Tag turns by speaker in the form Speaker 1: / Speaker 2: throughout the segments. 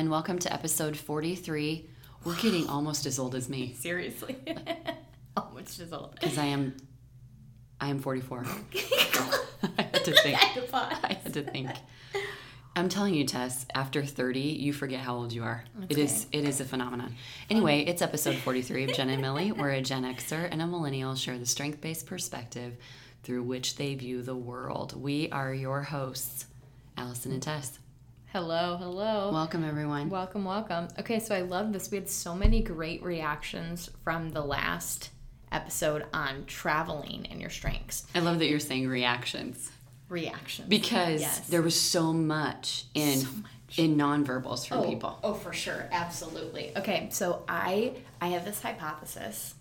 Speaker 1: Everyone. Welcome to episode 43. We're getting almost as old as me
Speaker 2: Seriously. Almost as old.
Speaker 1: because I am, I am 44. I had to think. I had to think. I'm telling you, Tess. After 30, you forget how old you are. It is. It is a phenomenon. Anyway, um, it's episode 43 of Jen and Millie, where a Gen Xer and a millennial share the strength-based perspective through which they view the world. We are your hosts, Allison and Tess.
Speaker 2: Hello, hello.
Speaker 1: Welcome, everyone.
Speaker 2: welcome, welcome. Okay, so I love this. We had so many great reactions from the last episode on traveling and your strengths.
Speaker 1: I love that you're saying reactions.
Speaker 2: Reactions.
Speaker 1: because
Speaker 2: Yes.
Speaker 1: there was so much in
Speaker 2: So much.
Speaker 1: in nonverbals from
Speaker 2: oh,
Speaker 1: people.
Speaker 2: Oh, for sure. Absolutely. Okay, so I I have this hypothesis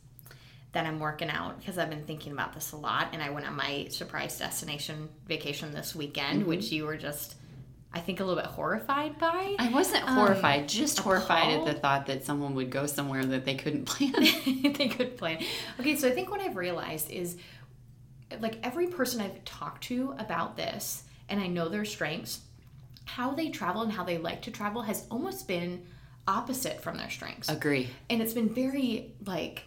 Speaker 2: that I'm working out because I've been thinking about this a lot and I went on my surprise destination vacation this weekend,
Speaker 1: Mm-hmm.
Speaker 2: which you were just I think a little bit horrified by.
Speaker 1: I wasn't horrified, um, just horrified at the thought that someone would go somewhere that they couldn't plan.
Speaker 2: they could plan. Okay, so I think what I've realized is like every person I've talked to about this, and I know their strengths, how they travel and how they like to travel has almost been opposite from their strengths.
Speaker 1: Agree.
Speaker 2: And it's been very like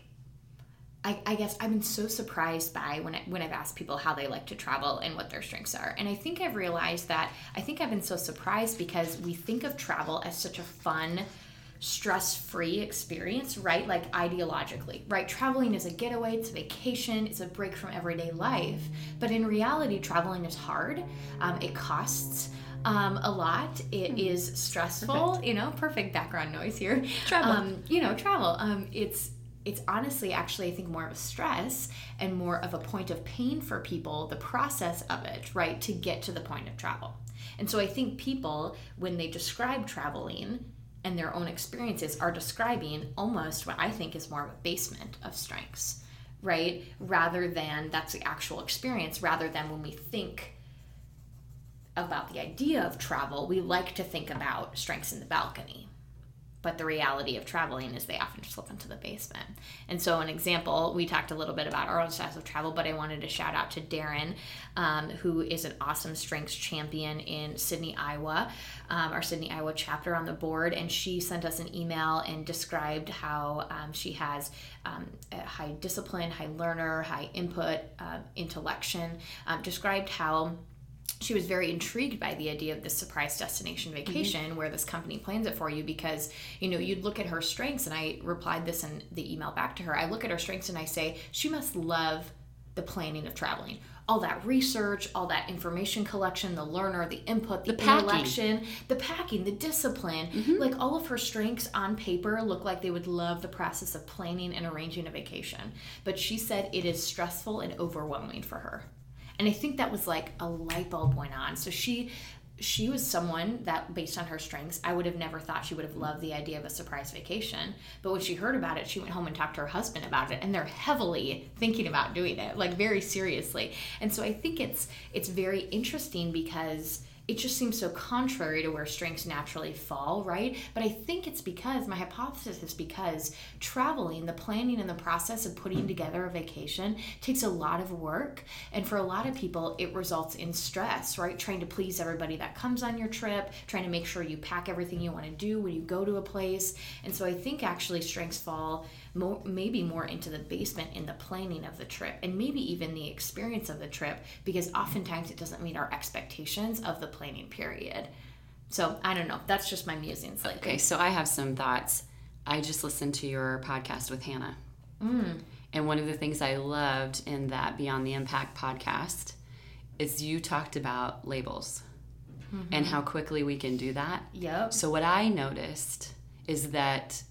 Speaker 2: I, I guess I've been so surprised by when I, when I've asked people how they like to travel and what their strengths are, and I think I've realized that I think I've been so surprised because we think of travel as such a fun, stress-free experience, right? Like ideologically, right? Traveling is a getaway, it's a vacation, it's a break from everyday life, but in reality, traveling is hard. Um, it costs um, a lot. It is stressful. You know, perfect background noise here.
Speaker 1: Travel.
Speaker 2: Um, you know, travel. Um, it's it's honestly actually I think more of a stress and more of a point of pain for people. The process of it, right, to get to the point of travel. And so I think people when they describe traveling and their own experiences are describing almost what I think is more of a basement of strengths, right? Rather than that's the actual experience, rather than when we think about the idea of travel, we like to think about strengths in the balcony. But the reality of traveling is they often slip into the basement. And so, an example, we talked a little bit about our own styles of travel, but I wanted to shout out to Darren, um, who is an awesome strengths champion in Sidney, Iowa, um, our Sidney, Iowa chapter on the board. And she sent us an email and described how um, she has um, high discipline, high learner, high input, uh, intellection, um, described how she was very intrigued by the idea of this surprise destination mm-hmm. vacation where this company plans it for you because you know you'd look at her strengths and i replied this in the email back to her. I look at her strengths and i say she must love the planning of traveling. All that research all that information collection the learner the input the,
Speaker 1: The packing.
Speaker 2: the packing the discipline mm-hmm. like all of her strengths on paper look like they would love the process of planning and arranging a vacation. But she said it is stressful and overwhelming for her and I think that was like a light bulb went on. So she she was someone that based on her strengths, I would have never thought she would have loved the idea of a surprise vacation. But when she heard about it, she went home and talked to her husband about it and they're heavily thinking about doing it, like very seriously. And so I think it's it's very interesting because it just seems so contrary to where strengths naturally fall, right? But I think it's because my hypothesis is because traveling, the planning and the process of putting together a vacation takes a lot of work. And for a lot of people, it results in stress, right? Trying to please everybody that comes on your trip, trying to make sure you pack everything you want to do when you go to a place. And so I think actually strengths fall more, maybe more into the basement in the planning of the trip and maybe even the experience of the trip because oftentimes it doesn't meet our expectations of the planning period. So I don't know. That's just my musings lately.
Speaker 1: Okay, so I have some thoughts. I just listened to your podcast with Hannah.
Speaker 2: Mm.
Speaker 1: And one of the things I loved in that Beyond the Impact podcast is you talked about labels
Speaker 2: Mm-hmm.
Speaker 1: and how quickly we can do that.
Speaker 2: Yep.
Speaker 1: So what I noticed is that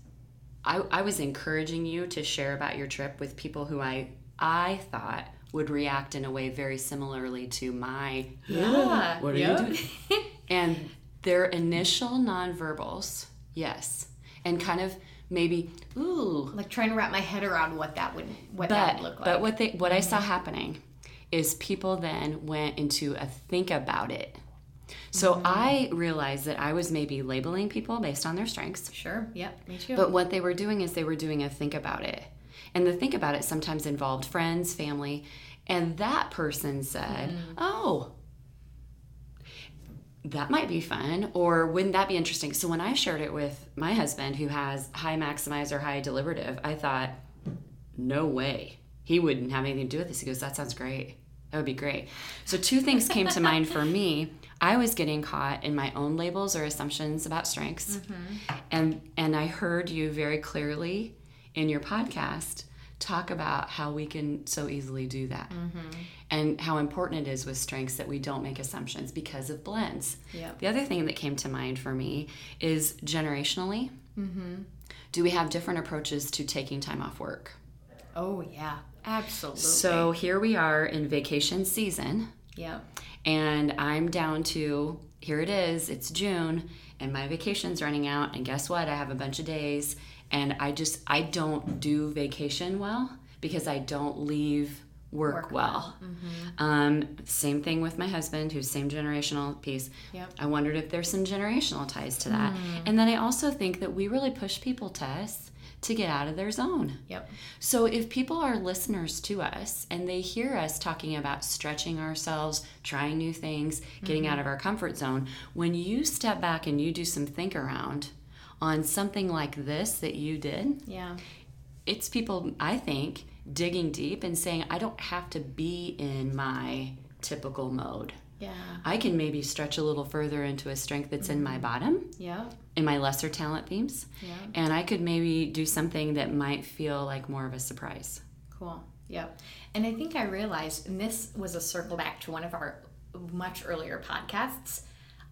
Speaker 1: I, I was encouraging you to share about your trip with people who I I thought would react in a way very similarly to my
Speaker 2: Yeah.
Speaker 1: What are you doing? and their initial nonverbals, yes, and kind of maybe ooh,
Speaker 2: like trying to wrap my head around what that would what that would look like.
Speaker 1: but what they what I saw mm-hmm. happening is people then went into a think about it. So I realized that I was maybe labeling people based on their strengths,
Speaker 2: sure. Yep. Me too.
Speaker 1: but what they were doing is they were doing a think about it. And the think about it sometimes involved friends, family, and that person said, mm-hmm. "Oh, that might be fun or wouldn't that be interesting so when i shared it with my husband who has high maximizer high deliberative i thought no way he wouldn't have anything to do with this he goes that sounds great that would be great so two things came to mind for me i was getting caught in my own labels or assumptions about strengths mm-hmm. and and i heard you very clearly in your podcast talk about how we can so easily do that mm-hmm. and how important it is with strengths that we don't make assumptions because of blends. Yep. The other thing that came to mind for me is generationally. Mm-hmm. Do we have different approaches to taking time off work?
Speaker 2: Oh, yeah, absolutely.
Speaker 1: So here we are in vacation season.
Speaker 2: Yeah.
Speaker 1: And I'm down to here it is, it's June, and my vacation's running out. And guess what? I have a bunch of days and I just I don't do vacation well because I don't leave work, work well. well. Mm-hmm. Um, same thing with my husband, who's same generational piece. Yep. I wondered if there's some generational ties to that, mm. and then I also think that we really push people to us to get out of their zone.
Speaker 2: Yep.
Speaker 1: So if people are listeners to us and they hear us talking about stretching ourselves, trying new things, getting mm-hmm. out of our comfort zone, when you step back and you do some think around on something like this that you did,
Speaker 2: yeah,
Speaker 1: it's people I think digging deep and saying I don't have to be in my typical mode.
Speaker 2: Yeah.
Speaker 1: I can maybe stretch a little further into a strength that's mm-hmm. in my mm-hmm. bottom.
Speaker 2: Yeah.
Speaker 1: In my lesser talent themes.
Speaker 2: Yeah.
Speaker 1: And I could maybe do something that might feel like more of a surprise.
Speaker 2: Cool. Yep. And I think I realized, and this was a circle back to one of our much earlier podcasts.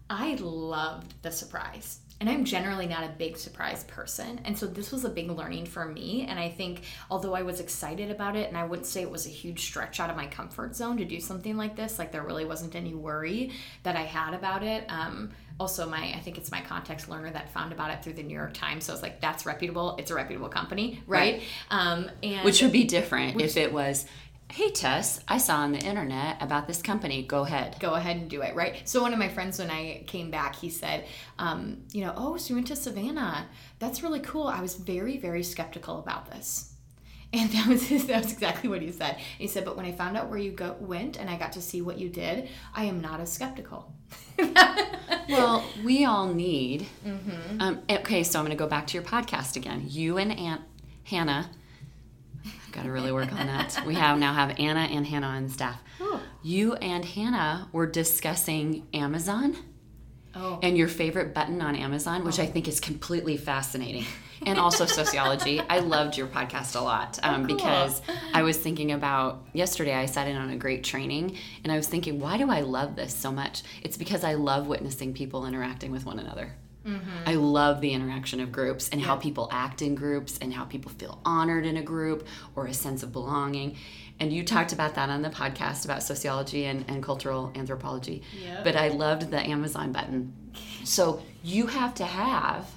Speaker 2: I loved the surprise and I'm generally not a big surprise person. And so this was a big learning for me. And I think, although I was excited about it, and I wouldn't say it was a huge stretch out of my comfort zone to do something like this, like there really wasn't any worry that I had about it. Um, also, my I think it's my context learner that found about it through the New York Times. So it's like that's reputable. It's a reputable company, right? right. Um, and
Speaker 1: which would be different which, if it was, hey Tess, I saw on the internet about this company. Go ahead.
Speaker 2: Go ahead and do it, right? So one of my friends, when I came back, he said, um, you know, oh, so you went to Savannah. That's really cool. I was very, very skeptical about this. And that was his, that was exactly what he said. He said, but when I found out where you go, went and I got to see what you did, I am not as skeptical.
Speaker 1: well, we all need. Mm-hmm. Um, okay, so I'm going to go back to your podcast again. You and Aunt Hannah Got to really work on that. We have now have Anna and Hannah on staff. Oh. You and Hannah were discussing Amazon.
Speaker 2: Oh.
Speaker 1: And your favorite button on Amazon, which oh. I think is completely fascinating, and also sociology. I loved your podcast a lot um, oh, cool. because I was thinking about yesterday. I sat in on a great training, and I was thinking, why do I love this so much? It's because I love witnessing people interacting with one another. Mm-hmm. I love the interaction of groups and how people act in groups and how people feel honored in a group or a sense of belonging. And you talked about that on the podcast about sociology and, and cultural anthropology. Yep. But I loved the Amazon button. So you have to have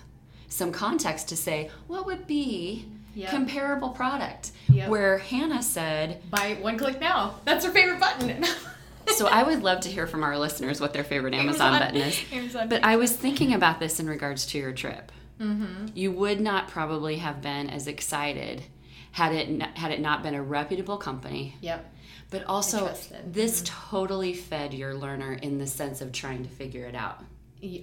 Speaker 1: some context to say what would be Yep. comparable product. Yep. Where Hannah said,
Speaker 2: "Buy one click now." That's her favorite button.
Speaker 1: so I would love to hear from our listeners what their favorite Amazon, Amazon button is. Amazon but I was thinking about this in regards to your trip. Mm-hmm. You would not probably have been as excited had it not, had it not been a reputable company.
Speaker 2: Yep.
Speaker 1: But also, this mm-hmm. totally fed your learner in the sense of trying to figure it out.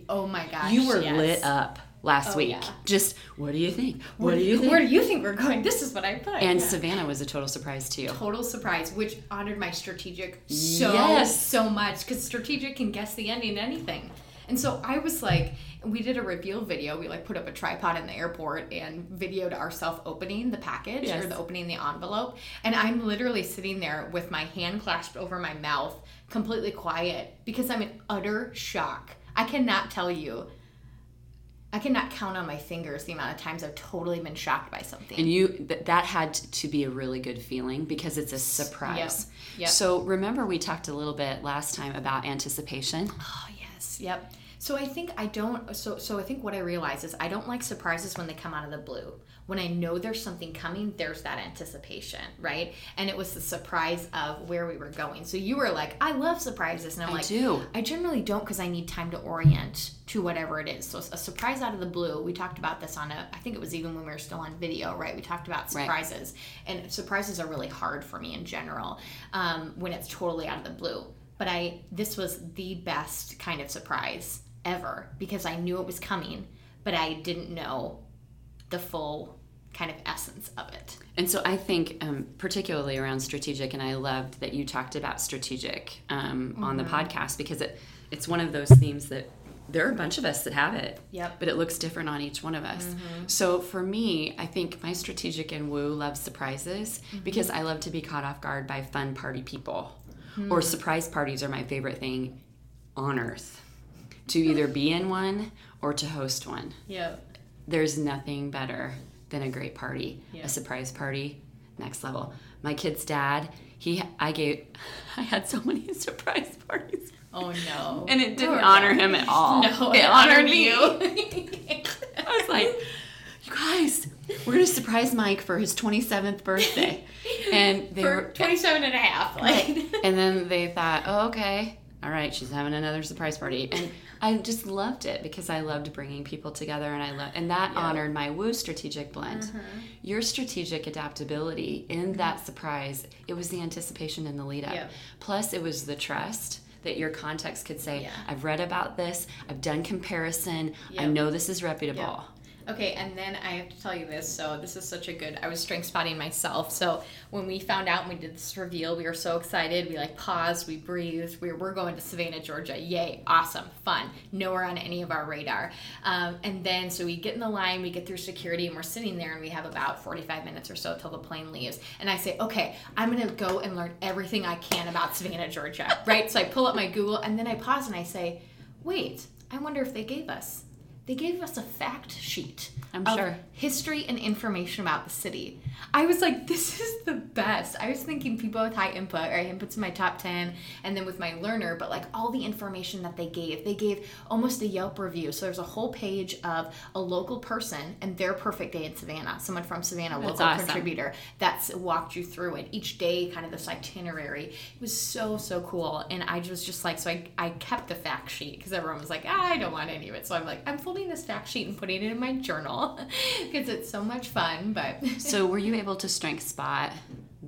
Speaker 2: Oh my gosh!
Speaker 1: You were yes. lit up last oh, week. Yeah. Just what do you think? What, do you think?
Speaker 2: Where do you think we're going? This is what I put.
Speaker 1: And yeah. Savannah was a total surprise to you.
Speaker 2: Total surprise, which honored my strategic so yes. so much because strategic can guess the ending anything. And so I was like, we did a reveal video. We like put up a tripod in the airport and videoed ourselves opening the package yes. or the opening the envelope. And I'm literally sitting there with my hand clasped over my mouth, completely quiet because I'm in utter shock. I cannot tell you I cannot count on my fingers the amount of times I've totally been shocked by something.
Speaker 1: And you th- that had to be a really good feeling because it's a surprise. Yep. Yep. So remember we talked a little bit last time about anticipation.
Speaker 2: Oh yes. Yep. So I think I don't so so I think what I realize is I don't like surprises when they come out of the blue when I know there's something coming, there's that anticipation, right? And it was the surprise of where we were going. So you were like, I love surprises. And I'm
Speaker 1: I
Speaker 2: like,
Speaker 1: do.
Speaker 2: I generally don't because I need time to orient to whatever it is. So a surprise out of the blue, we talked about this on a, I think it was even when we were still on video, right? We talked about surprises. Right. And surprises are really hard for me in general um, when it's totally out of the blue but I this was the best kind of surprise ever because I knew it was coming, but I didn't know the full kind of essence of it.
Speaker 1: And so I think, um, particularly around strategic, and I loved that you talked about strategic um, mm-hmm. on the mm-hmm. podcast because it it's one of those themes that there are a bunch of us that have it.
Speaker 2: Yep.
Speaker 1: But it looks different on each one of us. Mm-hmm. So for me, I think my strategic and woo loves surprises mm-hmm. because I love to be caught off guard by fun party people. Mm-hmm. Or surprise parties are my favorite thing on earth. To either be in one or to host one.
Speaker 2: Yep.
Speaker 1: There's nothing better than a great party, yeah. a surprise party, next level. My kid's dad, he, I gave, I had so many surprise parties.
Speaker 2: Oh no!
Speaker 1: And it didn't honor him at all.
Speaker 2: No, it, it honored, honored me.
Speaker 1: I was like, you guys, we're gonna surprise Mike for his 27th birthday, and they
Speaker 2: for
Speaker 1: were
Speaker 2: 27 and a half. Like,
Speaker 1: and then they thought, oh okay, all right, she's having another surprise party, and I just loved it because I loved bringing people together, and I love, and that honored my woo strategic blend. Mm-hmm. Your strategic adaptability in mm-hmm. that surprise, it was the anticipation and the lead up. Plus, it was the trust that your context could say, yeah. I've read about this, I've done comparison, I know this is reputable.
Speaker 2: Okay, and then I have to tell you this. So this is such a good. I was strength spotting myself. So when we found out and we did this reveal, we were so excited. We like paused, we breathed. We we're going to Savannah, Georgia. Yay! Awesome, fun. Nowhere on any of our radar. Um, and then so we get in the line, we get through security, and we're sitting there, and we have about 45 minutes or so till the plane leaves. And I say, okay, I'm gonna go and learn everything I can about Savannah, Georgia. right? So I pull up my Google, and then I pause and I say, wait, I wonder if they gave us they gave us a fact sheet
Speaker 1: I'm sure.
Speaker 2: history and information about the city. I was like, this is the best. I was thinking people with high input, or inputs in my top 10, and then with my learner, but like all the information that they gave, they gave almost a Yelp review. So there's a whole page of a local person and their perfect day in Savannah, someone from Savannah, that's local awesome. contributor, that's walked you through it each day, kind of this itinerary. It was so, so cool. And I was just like, so I, I kept the fact sheet because everyone was like, ah, I don't want any of it. So I'm like, I'm folding this fact sheet and putting it in my journal because it's so much fun. But
Speaker 1: so were you able to strength spot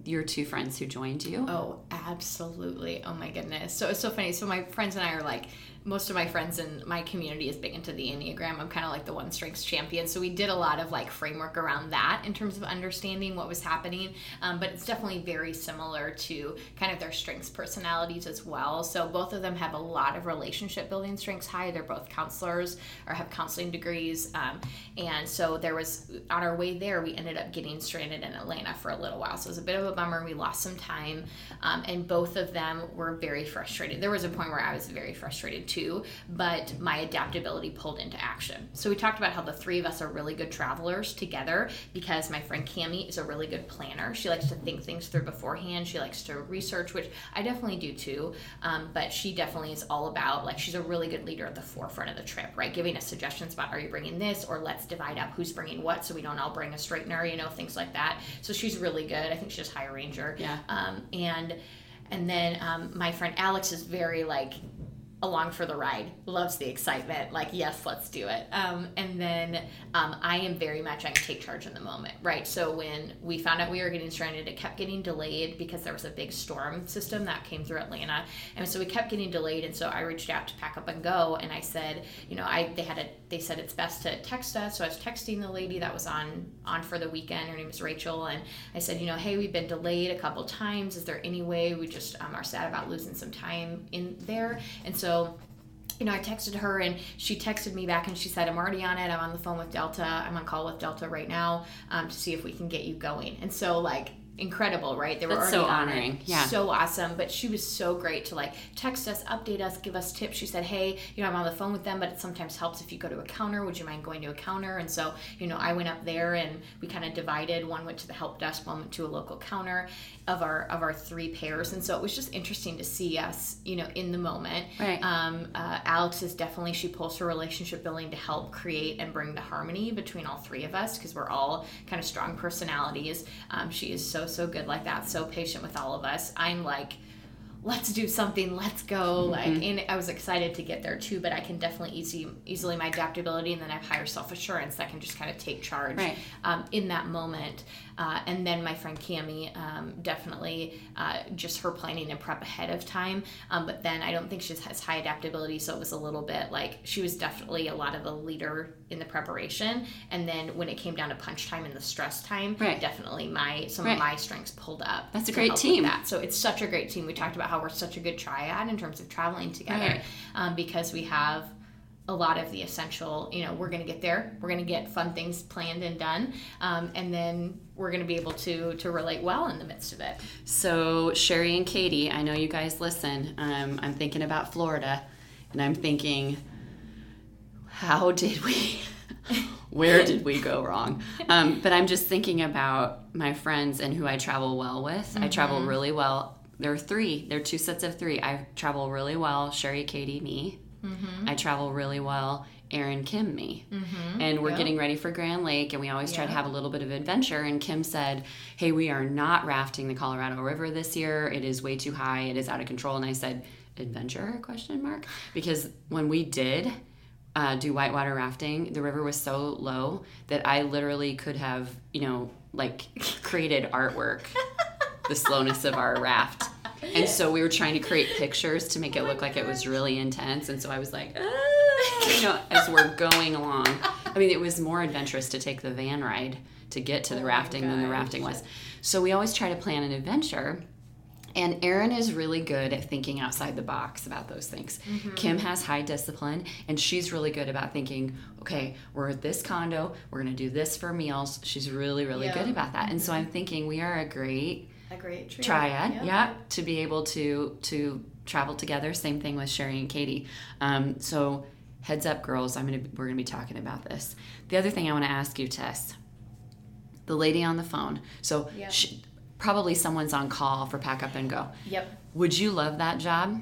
Speaker 1: your two friends who joined you?
Speaker 2: Oh, absolutely. Oh my goodness. So it's so funny. So my friends and I are like most of my friends in my community is big into the Enneagram. I'm kind of like the one strengths champion. So we did a lot of like framework around that in terms of understanding what was happening. Um, but it's definitely very similar to kind of their strengths personalities as well. So both of them have a lot of relationship building strengths high. They're both counselors or have counseling degrees. Um, and so there was, on our way there, we ended up getting stranded in Atlanta for a little while. So it was a bit of a bummer. We lost some time. Um, and both of them were very frustrated. There was a point where I was very frustrated too, but my adaptability pulled into action. So we talked about how the three of us are really good travelers together because my friend Cami is a really good planner. She likes to think things through beforehand. She likes to research, which I definitely do too. Um, but she definitely is all about like she's a really good leader at the forefront of the trip, right? Giving us suggestions about are you bringing this or let's divide up who's bringing what so we don't all bring a straightener, you know, things like that. So she's really good. I think she's just high arranger.
Speaker 1: Yeah.
Speaker 2: Um, and and then um, my friend Alex is very like along for the ride, loves the excitement, like, yes, let's do it. Um, and then um, I am very much, I can take charge in the moment, right? So when we found out we were getting stranded, it kept getting delayed because there was a big storm system that came through Atlanta. And so we kept getting delayed. And so I reached out to pack up and go. And I said, you know, I they had a, they said it's best to text us. So I was texting the lady that was on, on for the weekend. Her name is Rachel. And I said, you know, hey, we've been delayed a couple times. Is there any way we just um, are sad about losing some time in there? And so so you know, I texted her and she texted me back and she said, I'm already on it. I'm on the phone with Delta. I'm on call with Delta right now um, to see if we can get you going. And so, like, incredible, right?
Speaker 1: They were That's already so honoring.
Speaker 2: Yeah. So awesome. But she was so great to like text us, update us, give us tips. She said, Hey, you know, I'm on the phone with them, but it sometimes helps if you go to a counter. Would you mind going to a counter? And so, you know, I went up there and we kind of divided. One went to the help desk, one went to a local counter of our of our three pairs. And so it was just interesting to see us, you know, in the moment.
Speaker 1: Right.
Speaker 2: Um, uh, Alex is definitely she pulls her relationship building to help create and bring the harmony between all three of us because we're all kind of strong personalities. Um, she is so so good like that, so patient with all of us. I'm like let's do something, let's go. Like, mm-hmm. and I was excited to get there too, but I can definitely easy, easily my adaptability and then I have higher self assurance that can just kind of take charge right. um, in that moment. Uh, and then my friend Cami, um, definitely uh, just her planning and prep ahead of time. Um, but then I don't think she has high adaptability, so it was a little bit like she was definitely a lot of a leader in the preparation. And then when it came down to punch time and the stress time, right. definitely my some right. of my strengths pulled up.
Speaker 1: That's a great team. That.
Speaker 2: So it's such a great team. We talked about how we're such a good triad in terms of traveling together right. um, because we have a lot of the essential you know we're going to get there. We're going to get fun things planned and done um, and then we're going to be able to to relate well in the midst of it.
Speaker 1: So sherry and katie i know you guys listen. Um, i'm thinking about florida and i'm thinking how did we where did we go wrong? Um, but i'm just thinking about my friends and who i travel well with. Mm-hmm. i travel mm-hmm. really well. There are three there are two sets of three. I travel really well sherry katie me Mm-hmm. I travel really well. Aaron, Kim, me. Mm-hmm. And we're yep. getting ready for Grand Lake, and we always try to have a little bit of adventure. And Kim said, Hey, we are not rafting the Colorado River this year. It is way too high. It is out of control. And I said, Adventure? Question mark. Because when we did uh, do whitewater rafting, the river was so low that I literally could have, you know, like created artwork, the slowness of our raft and so we were trying to create pictures to make it look like it was really intense. And so I was like, ah, you know, as we're going along. I mean, it was more adventurous to take the van ride to get to the oh rafting than the rafting was. So we always try to plan an adventure. And Erin is really good at thinking outside the box about those things. Mm-hmm. Kim has high discipline, and she's really good about thinking, okay, we're at this condo, we're gonna do this for meals. She's really, really yeah. good about that. And so I'm thinking we are a great
Speaker 2: a great trio.
Speaker 1: triad. Yep. Yeah, to be able to to travel together. Same thing with Sherry and Katie. Um, so heads up, girls. I'm gonna we're gonna be talking about this. The other thing I want to ask you, Tess, the lady on the phone. So yep. she, probably someone's on call for pack up and go.
Speaker 2: Yep.
Speaker 1: Would you love that job?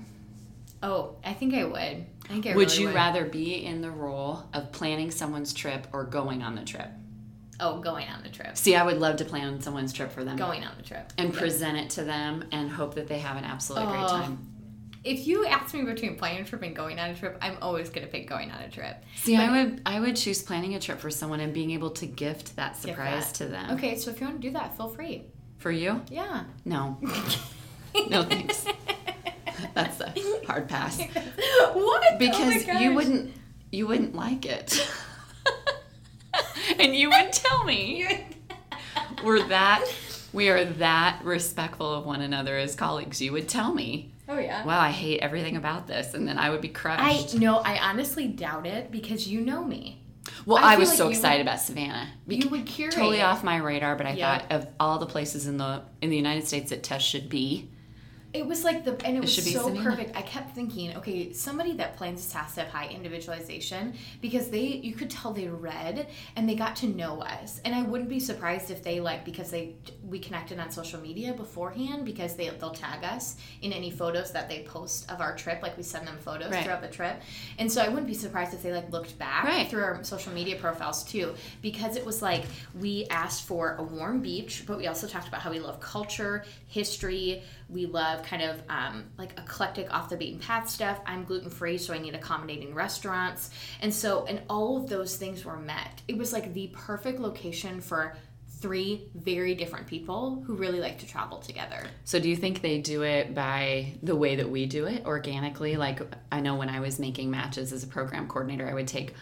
Speaker 2: Oh, I think I would. I think I
Speaker 1: would
Speaker 2: really
Speaker 1: you
Speaker 2: would.
Speaker 1: rather be in the role of planning someone's trip or going on the trip?
Speaker 2: Oh, going on the trip.
Speaker 1: See, I would love to plan someone's trip for them.
Speaker 2: Going on the trip.
Speaker 1: And present it to them and hope that they have an absolutely great time.
Speaker 2: If you ask me between planning a trip and going on a trip, I'm always going to pick going on a trip.
Speaker 1: See, but, I would I would choose planning a trip for someone and being able to gift that surprise that. to them.
Speaker 2: Okay, so if you want to do that, feel free.
Speaker 1: For you?
Speaker 2: Yeah.
Speaker 1: No. no thanks. That's a hard pass.
Speaker 2: what? Oh
Speaker 1: because oh you wouldn't you wouldn't like it. and you would tell me. We're that we are that respectful of one another as colleagues. You would tell me.
Speaker 2: Oh yeah.
Speaker 1: Wow, I hate everything about this, and then I would be crushed.
Speaker 2: I no, I honestly doubt it because you know me.
Speaker 1: Well, I, I was like so excited would, about Savannah.
Speaker 2: you would curate.
Speaker 1: Totally off my radar, but I thought of all the places in the in the United States that Tess should be
Speaker 2: it was like the and it, it was so perfect. I kept thinking, okay, somebody that plans this has to have high individualization because they you could tell they read and they got to know us. And I wouldn't be surprised if they like because they we connected on social media beforehand because they they'll tag us in any photos that they post of our trip. Like we send them photos right. throughout the trip. And so I wouldn't be surprised if they like looked back right. through our social media profiles too because it was like we asked for a warm beach, but we also talked about how we love culture, history, we love kind of um, like eclectic off the beaten path stuff i'm gluten free so i need accommodating restaurants and so and all of those things were met it was like the perfect location for three very different people who really like to travel together.
Speaker 1: So, do you think they do it by the way that we do it organically? Like, I know when I was making matches as a program coordinator, I would take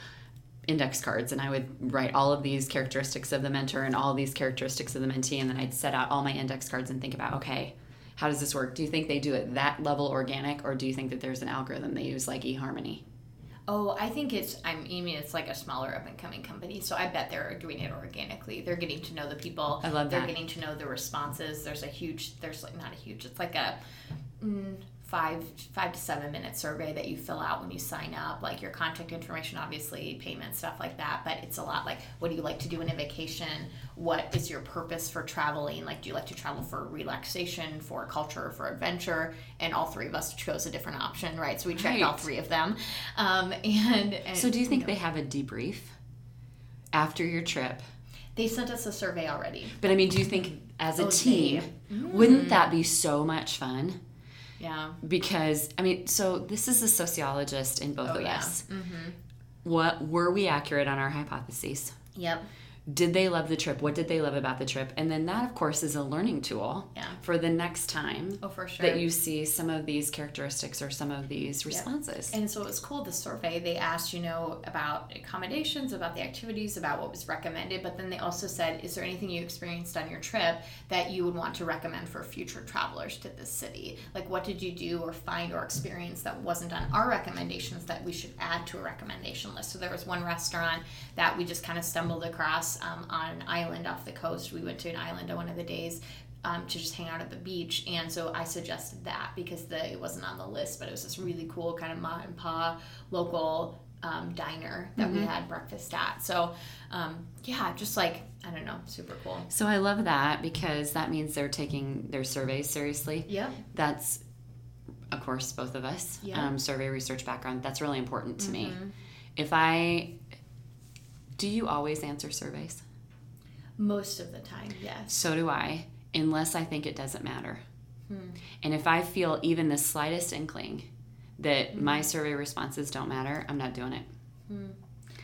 Speaker 1: index cards and I would write all of these characteristics of the mentor and all these characteristics of the mentee, and then I'd set out all my index cards and think about, okay, how does this work? Do you think they do it that level organic, or do you think that there's an algorithm they use like eHarmony?
Speaker 2: Oh, I think it's. I mean, it's like a smaller up and coming company, so I bet they're doing it organically. They're getting to know the people.
Speaker 1: I love
Speaker 2: that.
Speaker 1: They're
Speaker 2: getting to know the responses. There's a huge. There's like not a huge. It's like a. Mm, five five to seven minute survey that you fill out when you sign up like your contact information obviously payment stuff like that but it's a lot like what do you like to do in a vacation? What is your purpose for traveling? Like do you like to travel for relaxation for culture for adventure? And all three of us chose a different option right? So we checked right. all three of them. Um, and, and,
Speaker 1: so do you think you know, they have a debrief after your trip?
Speaker 2: They sent us a survey already.
Speaker 1: But i mean do you think as a oh, team wouldn't that be so much fun
Speaker 2: Yeah.
Speaker 1: Because I mean, so this is a sociologist in both oh, of yeah. us. Mm-hmm. What were we accurate on our hypotheses?
Speaker 2: Yep
Speaker 1: did they love the trip? What did they love about the trip? And then that of course is a learning tool
Speaker 2: yeah.
Speaker 1: for the next time
Speaker 2: oh for sure.
Speaker 1: that you see some of these characteristics or some of these responses.
Speaker 2: And so it was cool the survey. They asked you know about accommodations about the activities about what was recommended but then they also said is there anything you experienced on your trip that you would want to recommend for future travelers to this city? Like what did you do or find or experience that wasn't on our recommendations that we should add to a recommendation list? So there was one restaurant that we just kind of stumbled across um, on an island off the coast. We went to an island on one of the days um, to just hang out at the beach, and so I suggested that because the, it wasn't on the list, but it was this really cool kind of ma and pa local um, diner that mm-hmm. we had breakfast at. So, um, yeah, just like I don't know, super cool.
Speaker 1: So I love that because that means they're taking their surveys seriously.
Speaker 2: Yeah.
Speaker 1: That's, of course, both of us. Yep. Um, survey research background. That's really important to mm-hmm. me. If I do you always answer surveys?
Speaker 2: Most of the time, yes.
Speaker 1: So do I, unless I think it doesn't matter. Hmm. And if I feel even the slightest inkling that hmm. my survey responses don't matter, I'm not doing it.
Speaker 2: Hmm.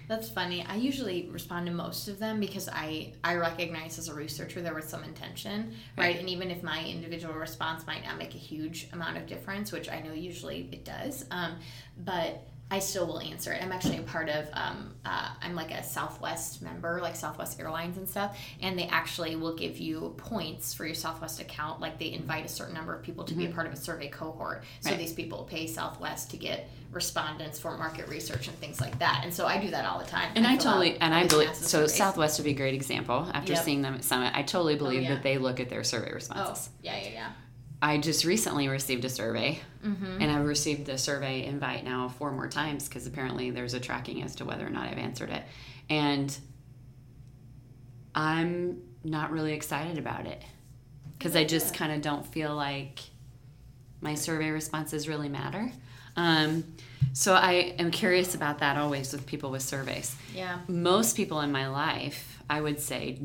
Speaker 2: That's funny. I usually respond to most of them because I I recognize as a researcher there was some intention, right? right? And even if my individual response might not make a huge amount of difference, which I know usually it does, um, but I still will answer it. I'm actually a part of, um, uh, I'm like a Southwest member, like Southwest Airlines and stuff, and they actually will give you points for your Southwest account. Like they invite a certain number of people to mm-hmm. be a mm-hmm. part of a survey cohort. So right. these people pay Southwest to get respondents for market research and things like that. And so I do that all the time.
Speaker 1: And I, I totally, and I believe, so surveys. Southwest would be a great example. After yep. seeing them at Summit, I totally oh, believe oh, yeah. that they look at their survey responses.
Speaker 2: Oh, yeah, yeah, yeah.
Speaker 1: I just recently received a survey, mm-hmm. and I've received the survey invite now four more times because apparently there's a tracking as to whether or not I've answered it. And I'm not really excited about it because. I just kind of don't feel like my survey responses really matter. Um, so I am curious about that always with people with surveys.
Speaker 2: Yeah.
Speaker 1: Most people in my life, I would say,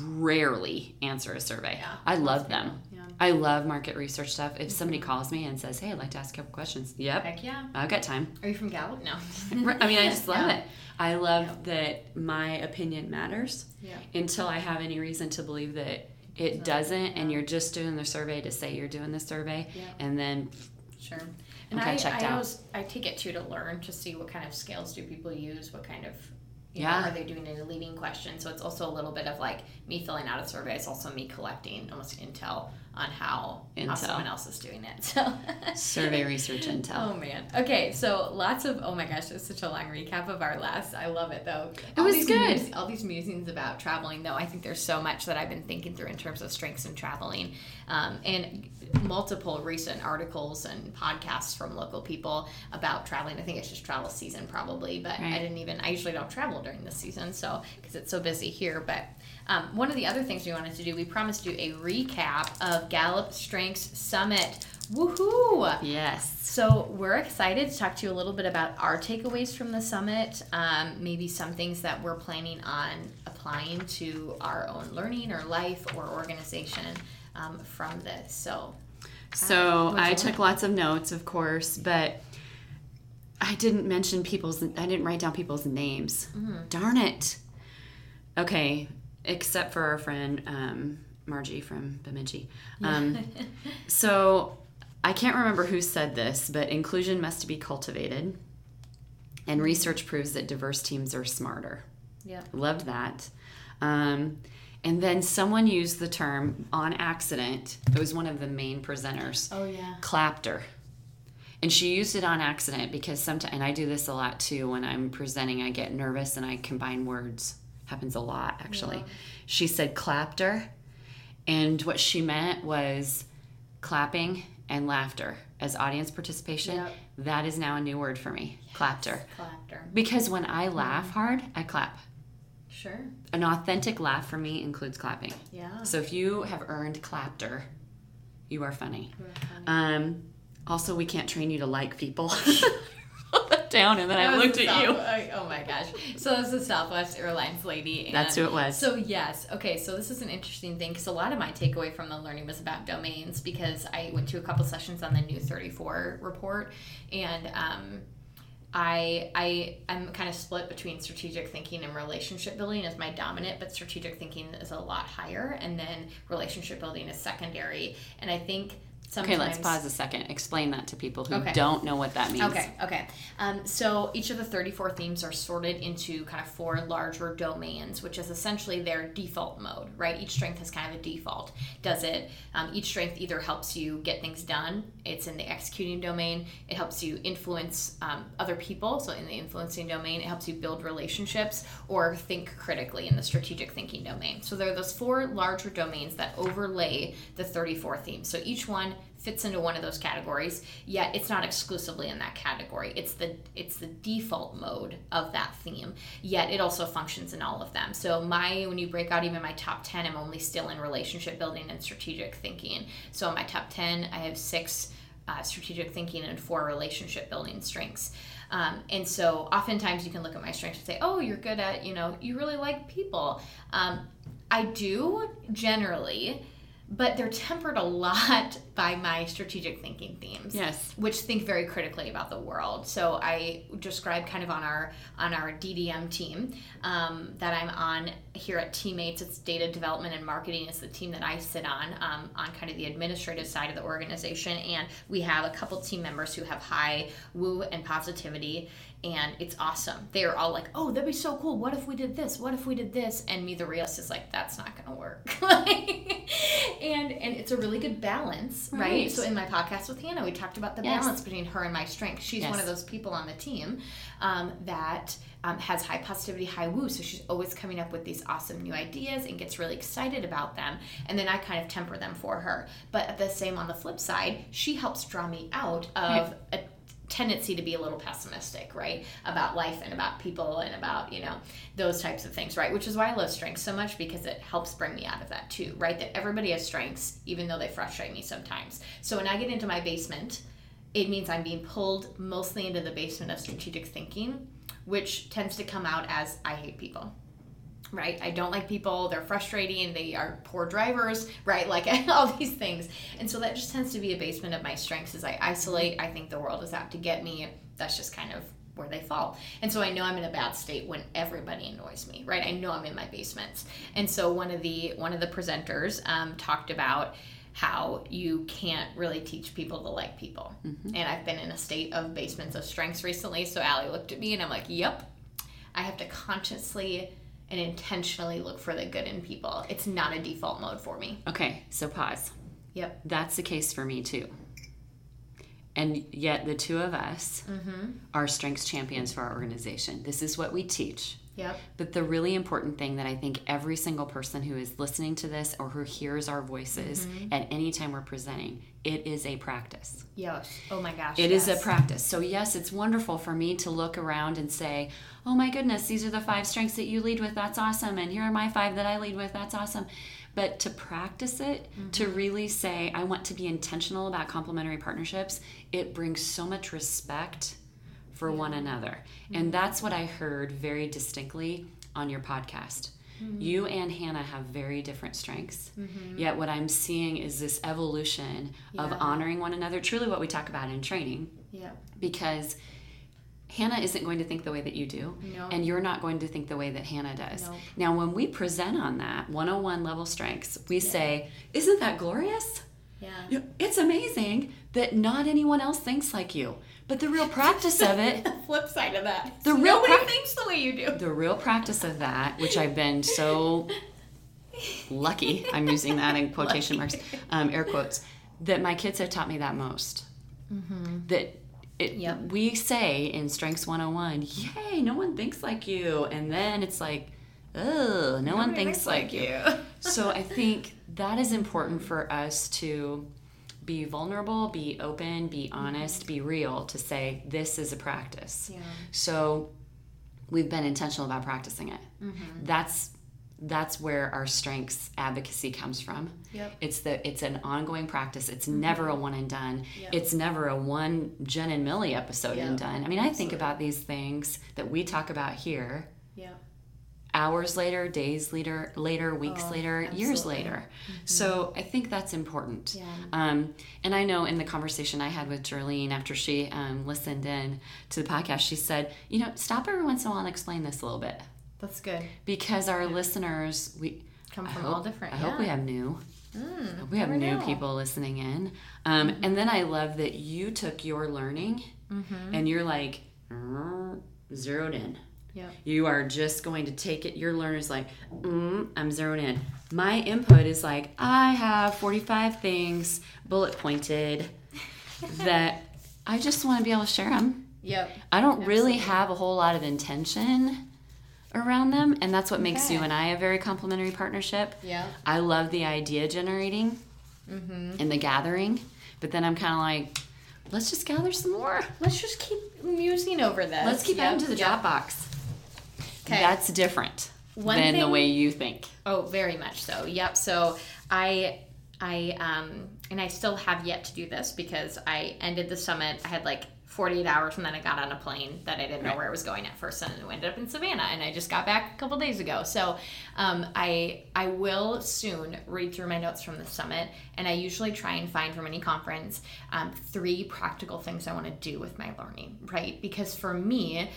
Speaker 1: rarely answer a survey. Yeah, I love them. I love market research stuff. If somebody mm-hmm. calls me and says, "Hey, I'd like to ask a couple questions," yep,
Speaker 2: heck yeah,
Speaker 1: I've got time.
Speaker 2: Are you from Gallup? No.
Speaker 1: I mean, I just love yeah. it. I love yeah. that my opinion matters. Yeah. Until I have any reason to believe that it so, doesn't, yeah. and you're just doing the survey to say you're doing the survey, and then
Speaker 2: sure. And I, I always I take it too to learn to see what kind of scales do people use, what kind of yeah. Know, are they doing a leading question? So it's also a little bit of like me filling out a survey. It's also me collecting almost intel on how, intel. how someone else is doing it. So
Speaker 1: survey research intel.
Speaker 2: Oh man. Okay, so lots of oh my gosh, it's such a long recap of our last. I love it though.
Speaker 1: It all was good.
Speaker 2: Mus- all these musings about traveling though. I think there's so much that I've been thinking through in terms of strengths in traveling, um, and multiple recent articles and podcasts from local people about traveling. I think it's just travel season probably, but right. I didn't even. I usually don't travel during this season, so because it's so busy here, but um, one of the other things we wanted to do, we promised you a recap of Gallup Strengths Summit. Woohoo!
Speaker 1: Yes.
Speaker 2: So we're excited to talk to you a little bit about our takeaways from the summit, um, maybe some things that we're planning on applying to our own learning or life or organization um, from this. So,
Speaker 1: so uh, I took lots of notes, of course, but I didn't mention people's. I didn't write down people's names. Mm-hmm. Darn it. Okay, except for our friend um, Margie from Bemidji. Um, so I can't remember who said this, but inclusion must be cultivated, and research proves that diverse teams are smarter.
Speaker 2: Yeah,
Speaker 1: loved that. Um, and then someone used the term on accident. It was one of the main presenters.
Speaker 2: Oh yeah,
Speaker 1: Clapter. And she used it on accident because sometimes, and I do this a lot too when I'm presenting, I get nervous and I combine words happens a lot actually. Yeah. She said clapter, and what she meant was clapping and laughter as audience participation. Yep. That is now a new word for me. Yes. Clapter.
Speaker 2: Clapter.
Speaker 1: Because when I laugh hard, I clap.
Speaker 2: Sure.
Speaker 1: An authentic laugh for me includes clapping.
Speaker 2: Yeah.
Speaker 1: So if you have earned clapter, you are funny. funny. Um, also, we can't train you to like people. down and then I looked at you.
Speaker 2: Oh my gosh. So this is Southwest Airlines lady.
Speaker 1: That's who it was.
Speaker 2: So yes. Okay. So this is an interesting thing because a lot of my takeaway from the learning was about domains because I went to a couple sessions on the new 34 report and um, I I I'm kind of split between strategic thinking and relationship building as my dominant, but strategic thinking is a lot higher, and then relationship building is secondary. And I think
Speaker 1: Sometimes. Okay, let's pause a second. Explain that to people who okay. don't know what that means.
Speaker 2: Okay, okay. Um, so each of the 34 themes are sorted into kind of four larger domains, which is essentially their default mode, right? Each strength has kind of a default. Does it, um, each strength either helps you get things done, it's in the executing domain, it helps you influence um, other people, so in the influencing domain, it helps you build relationships, or think critically in the strategic thinking domain. So there are those four larger domains that overlay the 34 themes. So each one fits into one of those categories yet it's not exclusively in that category. It's the it's the default mode of that theme yet it also functions in all of them. So my when you break out even my top 10 i'm only still in relationship building and strategic thinking. So in my top 10 i have six uh, strategic thinking and four relationship building strengths. Um, and so oftentimes you can look at my strengths and say oh you're good at you know you really like people. Um, i do generally but they're tempered a lot by my strategic thinking themes
Speaker 1: yes.
Speaker 2: which think very critically about the world. So i describe kind of on our on our ddm team um, that i'm on here at teammates. It's data development and marketing is the team that i sit on um, on kind of the administrative side of the organization. And we have a couple team members who have high woo and positivity and it's awesome. They are all like, "Oh, that'd be so cool. What if we did this? What if we did this?" And me, the realist, is like, "That's not going to work." and and it's a really good balance, right. right. So in my podcast with Hannah, we talked about the yes. balance between her and my strength. She's yes. one of those people on the team um, that. Um, has high positivity, high woo, so she's always coming up with these awesome new ideas and gets really excited about them. And then I kind of temper them for her. But at the same on the flip side, she helps draw me out of right. a tendency to be a little pessimistic, right? About life and about people and about, you know, those types of things, right? Which is why I love strengths so much because it helps bring me out of that too, right? That everybody has strengths, even though they frustrate me sometimes. So when I get into my basement, it means I'm being pulled mostly into the basement of strategic thinking, which tends to come out as I hate people right? I don't like people, they're frustrating, they are poor drivers, right? Like all these things. And so that just tends to be a basement of my strengths as I isolate. I think the world is out to get me. That's just kind of where they fall. And so I know I'm in a bad state when everybody annoys me, right? I know I'm in my basements. And so one of the one of the presenters um, talked about how you can't really teach people to like people. Mm-hmm. And I've been in a state of basements of strengths recently. So Allie looked at me and I'm like, yep, I have to consciously and intentionally look for the good in people. It's not a default mode for me.
Speaker 1: Okay, so pause.
Speaker 2: Yep.
Speaker 1: That's the case for me too. And yet, the two of us mm-hmm. are strengths champions for our organization. This is what we teach.
Speaker 2: Yep.
Speaker 1: But the really important thing that I think every single person who is listening to this or who hears our voices mm-hmm. at any time we're presenting, it is a practice.
Speaker 2: Yes. Oh my gosh.
Speaker 1: It yes. is a practice. So, yes, it's wonderful for me to look around and say, oh my goodness, these are the five strengths that you lead with. That's awesome. And here are my five that I lead with. That's awesome. But to practice it, mm-hmm. to really say, I want to be intentional about complementary partnerships, it brings so much respect for yeah. one another. Mm-hmm. And that's what I heard very distinctly on your podcast. Mm-hmm. You and Hannah have very different strengths. Mm-hmm. Yet, what I'm seeing is this evolution yeah. of honoring one another, truly what we talk about in training.
Speaker 2: Yeah.
Speaker 1: Because Hannah isn't going to think the way that you do,
Speaker 2: no.
Speaker 1: and you're not going to think the way that Hannah does. No. Now, when we present on that 101 level strengths, we yeah. say, Isn't that glorious?
Speaker 2: Yeah.
Speaker 1: It's amazing that not anyone else thinks like you. But the real practice of it, The
Speaker 2: flip side of that,
Speaker 1: the real
Speaker 2: nobody pra- thinks the way you do.
Speaker 1: The real practice of that, which I've been so lucky, I'm using that in quotation marks, um, air quotes, that my kids have taught me that most. Mm-hmm. That it, yep. we say in Strengths 101, yay, no one thinks like you. And then it's like, oh, no Nobody one thinks like, like you. so I think that is important for us to be vulnerable, be open, be honest, be real to say this is a practice.
Speaker 2: Yeah.
Speaker 1: So we've been intentional about practicing it. Mm-hmm. That's that's where our strengths advocacy comes from.
Speaker 2: Yep.
Speaker 1: It's the it's an ongoing practice. It's mm-hmm. never a one and done.
Speaker 2: Yep.
Speaker 1: It's never a one Jen and Millie episode
Speaker 2: Yep.
Speaker 1: and done. I mean, I think about these things that we talk about here
Speaker 2: Yeah.
Speaker 1: Hours later, days later, later, weeks
Speaker 2: Oh,
Speaker 1: later, years
Speaker 2: absolutely. Mm-hmm.
Speaker 1: later. So I think that's important.
Speaker 2: Yeah.
Speaker 1: Um, and I know in the conversation I had with Jerlene after she um, listened in to the podcast, she said, you know, stop every once in a while and explain this a little bit
Speaker 2: That's good.
Speaker 1: because our listeners, we
Speaker 2: Come from
Speaker 1: hope,
Speaker 2: all different.
Speaker 1: I hope we have new.
Speaker 2: Mm,
Speaker 1: we have new
Speaker 2: know. Mm-hmm.
Speaker 1: people listening in. Um, And then I love that you took your learning
Speaker 2: Mm-hmm.
Speaker 1: and you're like "Mm, zeroed in.
Speaker 2: Yeah.
Speaker 1: You are just going to take it. Your learner's like, mm, I'm zeroed in. My input is like, I have 45 things bullet pointed that I just want to be able to share them.
Speaker 2: Yep.
Speaker 1: I don't really have a whole lot of intention around them, and that's what makes you and I a very complementary partnership.
Speaker 2: Yeah.
Speaker 1: I love the idea generating
Speaker 2: Mm-hmm.
Speaker 1: and the gathering, but then I'm kind of like, let's just gather some more.
Speaker 2: Let's just keep musing over this.
Speaker 1: Let's keep
Speaker 2: Yep,
Speaker 1: adding to the
Speaker 2: yep.
Speaker 1: Dropbox.
Speaker 2: Okay.
Speaker 1: That's different
Speaker 2: One
Speaker 1: than the way you think.
Speaker 2: Oh, very much so. Yep. So I I um and I still have yet to do this because I ended the summit. I had like 48 hours and then I got on a plane that I didn't know
Speaker 1: Right.
Speaker 2: where I was going at first and it ended up in Savannah and I just got back a couple days ago. So um, I I will soon read through my notes from the summit and I usually try and find from any conference um, three practical things I want to do with my learning, right? Because for me,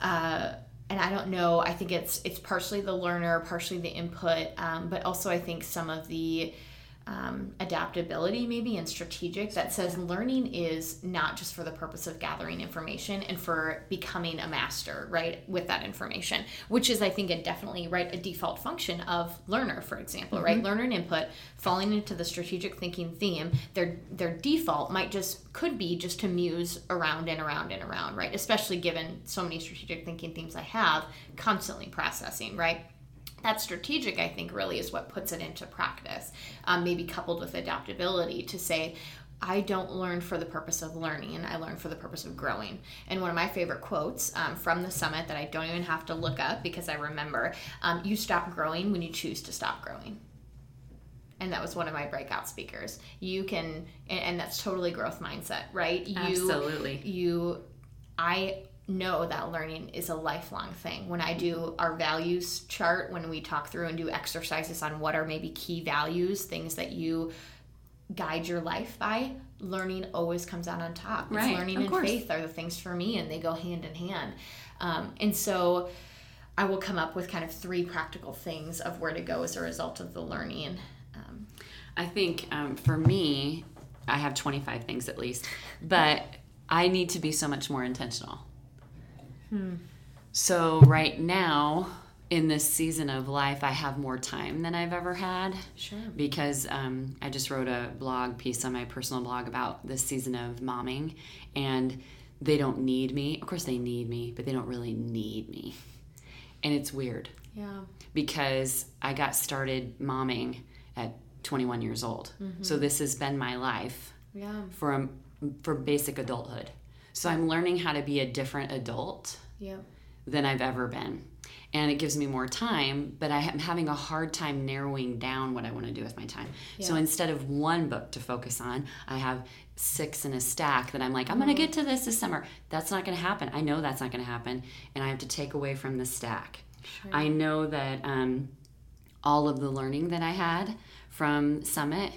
Speaker 2: uh, and I don't know. I think it's it's partially the learner, partially the input, um, but also I think some of the um, adaptability maybe and strategic that says learning is not just for the purpose of gathering information and for becoming a master right with that information which is i think a definitely right a default function of learner for example right? Learner and input falling into the strategic thinking theme their their default might just could be just to muse around and around and around right? Especially given so many strategic thinking themes i have constantly processing right that strategic i think really is what puts it into practice um, maybe coupled with adaptability to say i don't learn for the purpose of learning i learn for the purpose of growing. And one of my favorite quotes um, from the summit that i don't even have to look up because i remember um, you stop growing when you choose to stop growing. And that was one of my breakout speakers. You can and, and that's totally growth mindset right? You
Speaker 1: Absolutely.
Speaker 2: you i know that learning is a lifelong thing. When i do our values chart when we talk through and do exercises on what are maybe key values things that you guide your life by learning always comes out on top. It's
Speaker 1: Right,
Speaker 2: learning
Speaker 1: of
Speaker 2: and
Speaker 1: course.
Speaker 2: faith are the things for me and they go hand in hand. Um, and so i will come up with kind of three practical things of where to go as a result of the learning um,
Speaker 1: I think um, for me, I have 25 things at least, but I need to be so much more intentional. So, right now, in this season of life, I have more time than I've ever had
Speaker 2: sure
Speaker 1: because um, I just wrote a blog piece on my personal blog about this season of momming, and they don't need me. Of course, they need me, but they don't really need me. And it's weird
Speaker 2: yeah
Speaker 1: because I got started momming at 21 years old. So this has been my life
Speaker 2: yeah
Speaker 1: for um, for basic adulthood. So I'm learning how to be a different adult
Speaker 2: yeah
Speaker 1: than I've ever been. And it gives me more time, but I am having a hard time narrowing down what I want to do with my time. So instead of one book to focus on, I have six in a stack that I'm like, I'm going to get to this this summer. That's not going to happen. I know that's not going to happen. And I have to take away from the stack. I know that um, all of the learning that I had from Summit,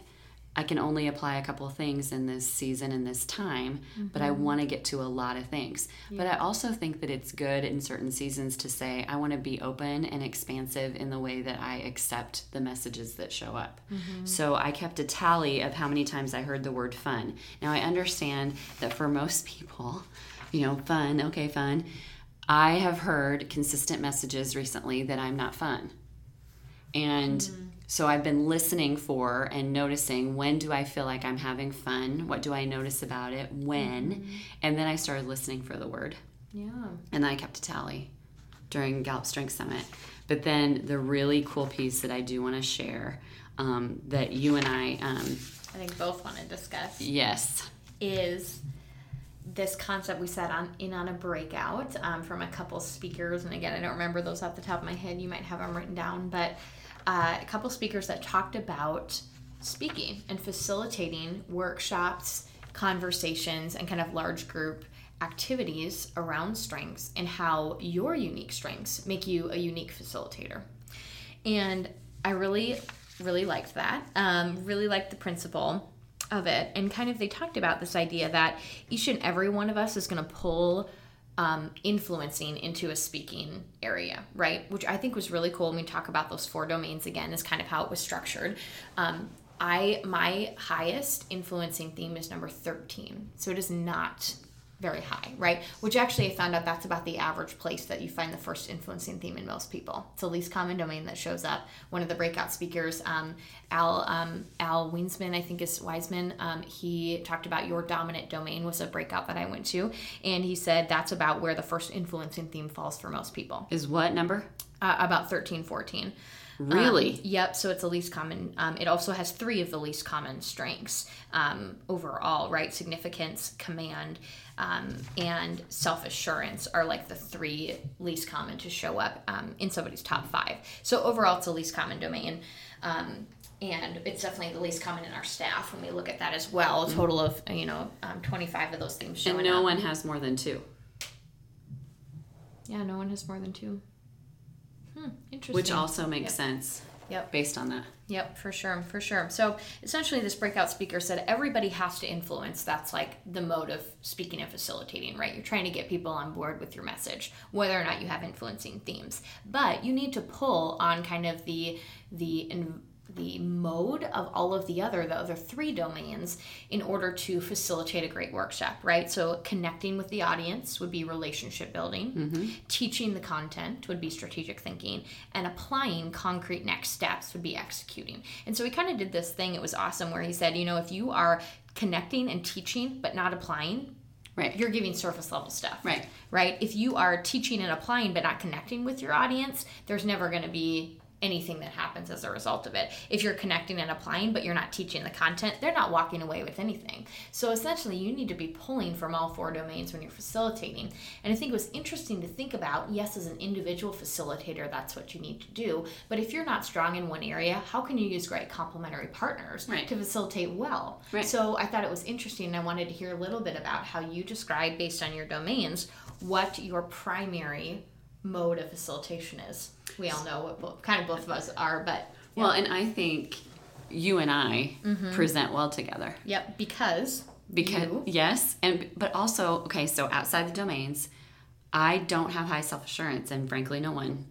Speaker 1: I can only apply a couple of things in this season and this time, but I mm-hmm. want to get to a lot of things. But I also think that it's good in certain seasons to say, I want to be open and expansive in the way that I accept the messages that show up. Mm-hmm. So I kept a tally of how many times I heard the word fun. Now I understand that for most people, you know, fun, okay, fun. I have heard consistent messages recently that I'm not fun. And mm. So I've been listening for and noticing when do I feel like I'm having fun? What do I notice about it? When? And then I started listening for the word.
Speaker 2: yeah
Speaker 1: And then I kept a tally during Gallup Strength Summit. But then the really cool piece that I do want to share um, that you and I, um,
Speaker 2: i think both want to discuss
Speaker 1: yes,
Speaker 2: is this concept we sat on in on a breakout um, from a couple speakers, and again, I don't remember those off the top of my head. You might have them written down, but uh, a couple speakers that talked about speaking and facilitating workshops, conversations, and kind of large group activities around strengths and how your unique strengths make you a unique facilitator. And I really, really liked that. Um, really liked the principle of it. And kind of they talked about this idea that each and every one of us is going to pull um, influencing into a speaking area, right? Which I think was really cool. When we talk about those four domains again, is kind of how it was structured. Um, I my highest influencing theme is number 13. So it is not very high, right? Which actually I found out that's about the average place that you find the first influencing theme in most people. It's the least common domain that shows up. One of the breakout speakers, um, Al um, Al Winseman, I think is Wiseman. Um, he talked about your dominant domain was a breakout that I went to, and he said that's about where the first influencing theme falls for most people.
Speaker 1: Is what number?
Speaker 2: Uh, about 13, 14.
Speaker 1: Really?
Speaker 2: Um, yep. So it's the least common. Um, it also has three of the least common strengths um, overall, right? Significance, command, um, and self assurance are like the three least common to show up um, in somebody's top five. So overall, it's the least common domain. Um, and it's definitely the least common in our staff when we look at that as well. A mm-hmm. total of you know 25 of those things showing
Speaker 1: And no
Speaker 2: up.
Speaker 1: one has more than two.
Speaker 2: Yeah, no one has more than two. Hmm, interesting.
Speaker 1: Which also makes
Speaker 2: yep.
Speaker 1: sense.
Speaker 2: Yep.
Speaker 1: Based on that.
Speaker 2: Yep, for sure, for sure. So essentially, this breakout speaker said everybody has to influence. That's like the mode of speaking and facilitating, right? You're trying to get people on board with your message, whether or not you have influencing themes. But you need to pull on kind of the the the mode of all of the other the other three domains in order to facilitate a great workshop right so connecting with the audience would be relationship building mm-hmm. teaching the content would be strategic thinking and applying concrete next steps would be executing and so we kind of did this thing it was awesome where he said you know if you are connecting and teaching but not applying
Speaker 1: Right.
Speaker 2: You're giving surface level stuff.
Speaker 1: Right.
Speaker 2: Right. If you are teaching and applying but not connecting with your audience, there's never going to be anything that happens as a result of it. If you're connecting and applying, but you're not teaching the content, they're not walking away with anything. So essentially, you need to be pulling from all four domains when you're facilitating. And I think it was interesting to think about yes, as an individual facilitator, that's what you need to do. But if you're not strong in one area, how can you use great complementary partners
Speaker 1: right.
Speaker 2: to facilitate well?
Speaker 1: Right.
Speaker 2: So I thought it was interesting. And I wanted to hear a little bit about how you describe, based on your domains, what your primary mode of facilitation is. We all know what both, kind of both of us are, but
Speaker 1: yeah. well, and I think you and I mm-hmm. present well together.
Speaker 2: Yep, because
Speaker 1: because
Speaker 2: you.
Speaker 1: yes, and but also okay. So outside the domains, I don't have high self assurance, and frankly, no one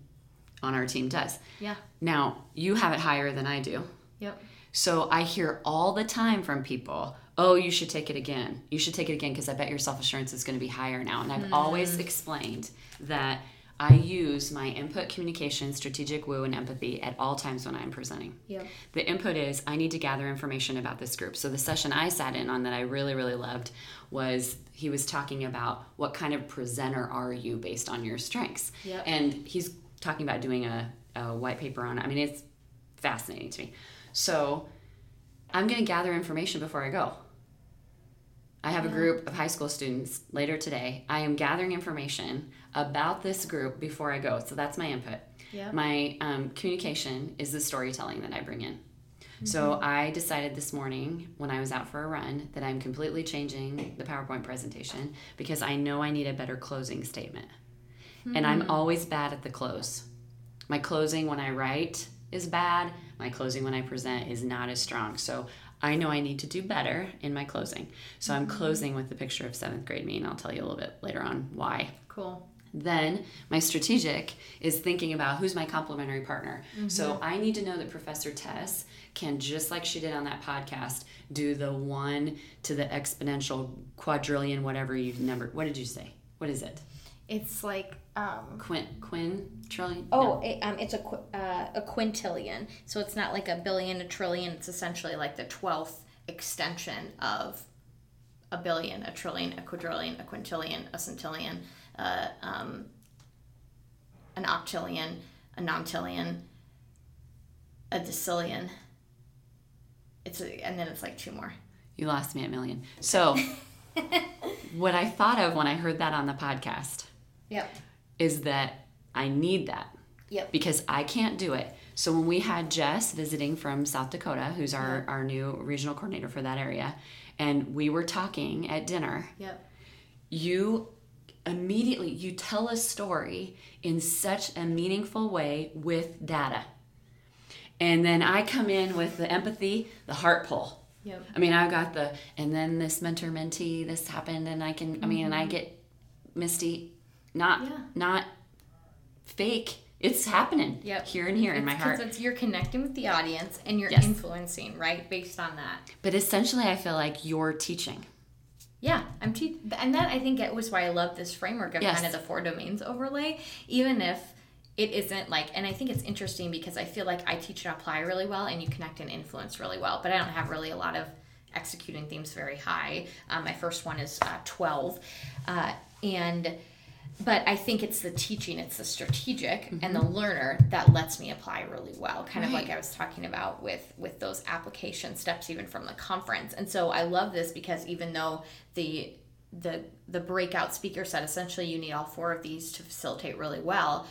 Speaker 1: on our team does.
Speaker 2: Yeah.
Speaker 1: Now you have it higher than I do.
Speaker 2: Yep.
Speaker 1: So I hear all the time from people, oh, you should take it again. You should take it again because I bet your self assurance is going to be higher now. And I've mm. always explained that I use my input, communication, strategic woo, and empathy at all times when I'm presenting.
Speaker 2: Yep.
Speaker 1: The input is I need to gather information about this group. So the session I sat in on that I really, really loved was he was talking about what kind of presenter are you based on your strengths.
Speaker 2: Yep.
Speaker 1: And he's talking about doing a, a white paper on it. I mean, it's fascinating to me. So I'm going to gather information before I go. I have a group of high school students later today. I am gathering information about this group before I go. So that's my input.
Speaker 2: Yeah.
Speaker 1: My um, communication is the storytelling that I bring in. Mm-hmm. So I decided this morning when I was out for a run that I'm completely changing the PowerPoint presentation because I know I need a better closing statement. Mm-hmm. And I'm hmm. always bad at the close. My closing when I write is bad. My closing when I present is not as strong. So I know I need to do better in my closing. So I'm mm-hmm. closing with the picture of seventh grade me, and I'll tell you a little bit later on why.
Speaker 2: Cool.
Speaker 1: Then my strategic is thinking about who's my complementary partner. Mm-hmm. So I need to know that Professor Tess can, just like she did on that podcast, do the one to the exponential quadrillion, whatever you've numbered. What did you say? What is it?
Speaker 2: It's like um,
Speaker 1: Quint quin trillion.
Speaker 2: Oh, no. it, um, it's a uh, a quintillion. So it's not like a billion, a trillion. It's essentially like the twelfth extension of a billion, a trillion, a quadrillion, a quintillion, a centillion, uh, um, an octillion, a nontillion, a decillion. It's a, and then it's like two more.
Speaker 1: You lost me at million. So what I thought of when I heard that on the podcast
Speaker 2: Yep.
Speaker 1: is that I need that
Speaker 2: Yep.
Speaker 1: because I can't do it. So when we had Jess visiting from South Dakota, who's our, our new regional coordinator for that area, and we were talking at dinner,
Speaker 2: Yep.
Speaker 1: you immediately you tell a story in such a meaningful way with data. And then I come in with the empathy, the heart pull.
Speaker 2: Yep.
Speaker 1: I mean, I've got the, and then this mentor mentee, this happened, and I can, I mean, and I mm-hmm. get misty, not,
Speaker 2: Yeah.
Speaker 1: not fake. It's happening
Speaker 2: Yep.
Speaker 1: here and here in my heart.
Speaker 2: Because you're connecting with the audience and you're
Speaker 1: Yes.
Speaker 2: influencing, right? Based on that.
Speaker 1: But essentially, I feel like you're teaching.
Speaker 2: Yeah, I'm te- and that I think it was why I love this framework of
Speaker 1: Yes.
Speaker 2: kind of the four domains overlay, even if it isn't like. And I think it's interesting because I feel like I teach and apply really well, and you connect and influence really well, but I don't have really a lot of executing themes very high. Um, my first one is uh, twelve, uh, and but I think it's the teaching, it's the strategic, and the mm-hmm. learner that lets me apply really well. Kind of like I was talking about with with those application steps, even from the conference. And so I love this because even though the the the breakout speaker said essentially you need all four of these to facilitate really well.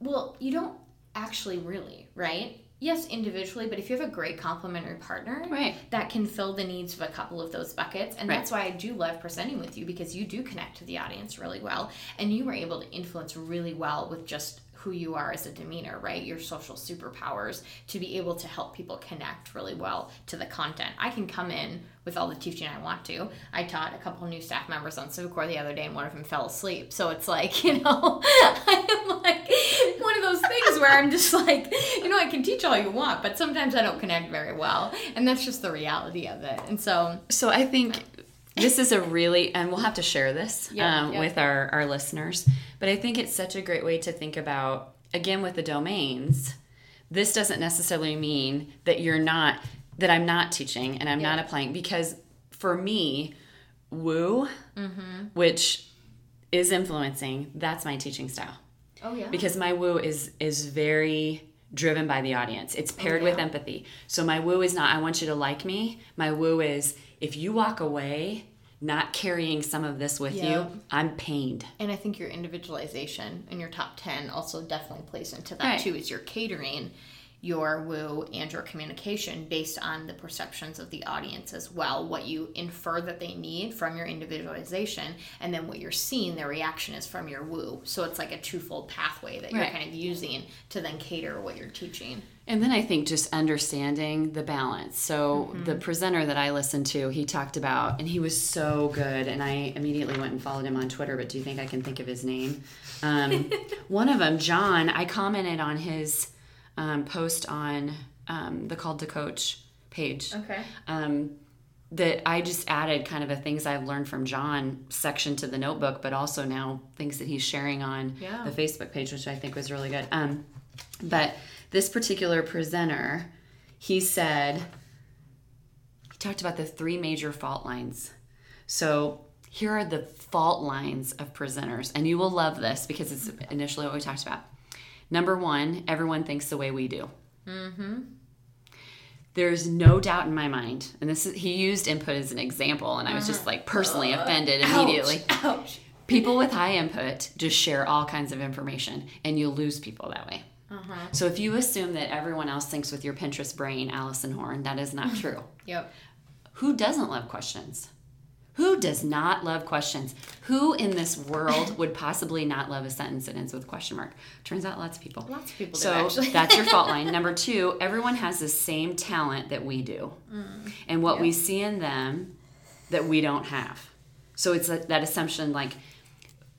Speaker 2: Well, you don't actually really, right? Yes, individually, but if you have a great complementary partner,
Speaker 1: Right.
Speaker 2: that can fill the needs of a couple of those buckets. And
Speaker 1: Right.
Speaker 2: that's why I do love presenting with you because you do connect to the audience really well and you were able to influence really well with just who you are as a demeanor, right? Your social superpowers to be able to help people connect really well to the content. I can come in with all the teaching I want to. I taught a couple new staff members on CiviCore the other day and one of them fell asleep. So it's like, you know, I'm like one of those things where I'm just like, you know, I can teach all you want, but sometimes I don't connect very well. And that's just the reality of it. And so,
Speaker 1: So I think this is a really, and we'll have to share this
Speaker 2: Yeah,
Speaker 1: um,
Speaker 2: yeah.
Speaker 1: with our, our listeners, but I think it's such a great way to think about, again, with the domains, this doesn't necessarily mean that you're not, that I'm not teaching and I'm not applying, because for me, woo,
Speaker 2: Mm-hmm.
Speaker 1: which is influencing, that's my teaching style
Speaker 2: oh yeah.
Speaker 1: because my woo is is very driven by the audience it's paired oh, with
Speaker 2: yeah.
Speaker 1: empathy so my woo is not i want you to like me my woo is if you walk away not carrying some of this with
Speaker 2: Yeah.
Speaker 1: you i'm pained
Speaker 2: And I think your individualization in your top 10 also definitely plays into that
Speaker 1: Right.
Speaker 2: too, is your catering, your woo, and your communication based on the perceptions of the audience as well. What you infer that they need from your individualization, and then what you're seeing, their reaction is from your woo. So it's like a twofold pathway that you're
Speaker 1: Right.
Speaker 2: kind of using to then cater what you're teaching.
Speaker 1: and then i think just understanding the balance so the presenter that i listened to he talked about and he was so good and i immediately went and followed him on twitter but do you think i can think of his name um, one of them john i commented on his um, post on um, the called to coach page
Speaker 2: Okay.
Speaker 1: um, that I just added kind of a things I've learned from John section to the notebook, but also now things that he's sharing on
Speaker 2: Yeah.
Speaker 1: the Facebook page, which I think was really good. Um, but this particular presenter, he said, he talked about the three major fault lines. So here are the fault lines of presenters, and you will love this because it's initially what we talked about. Number one, everyone thinks the way we do. There's no doubt in my mind, and this is, he used input as an example, and I was just like personally offended immediately.
Speaker 2: Ouch. Ouch.
Speaker 1: People with high input just share all kinds of information, and you'll lose people that way.
Speaker 2: Uh-huh.
Speaker 1: So if you assume that everyone else thinks with your Pinterest brain, Allison Horn, that is not true.
Speaker 2: Yep.
Speaker 1: Who doesn't love questions? Who does not love questions? Who in this world would possibly not love a sentence that ends with question mark? Turns out lots of people.
Speaker 2: Lots of people do,
Speaker 1: So
Speaker 2: actually.
Speaker 1: that's your fault line. Number two, everyone has the same talent that we do, mm. and what we see in them that we don't have. So it's that that assumption, like